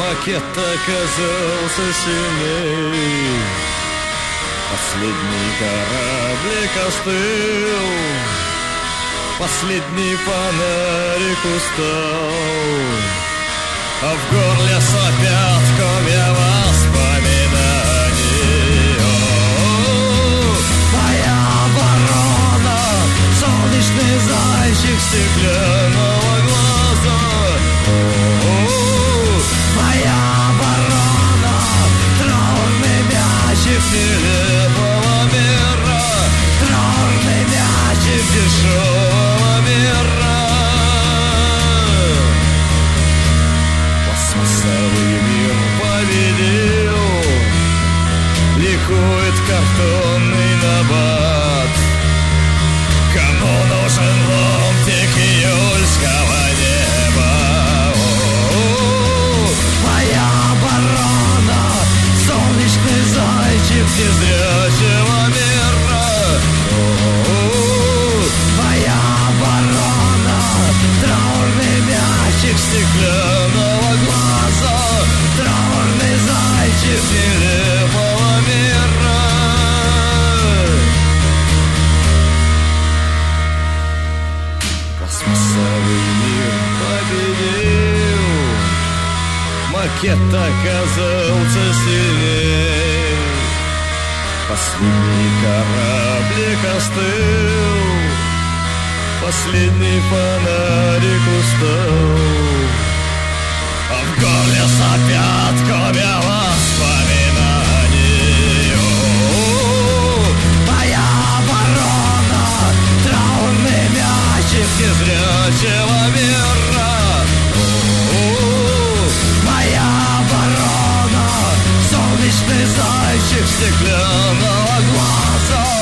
Макет оказался сильней Последний кораблик остыл Последний фонарик устал. А в горле сопят комья воспоминаний Моя оборона Солнечный зайчик стеклянного visi lipa lamirą, traukia medžiai viršų. из древнего мира. Моя мячик стеклянного глаза, траурный зайчик нелепого мира. Космосовый мир победил, макет оказался Последний кораблик остыл Последний фонарик устал. А в горле сопят комья воспоминаний. Моя оборона, траурный мячик незрячего Zbliżaj się, sztyklona głasa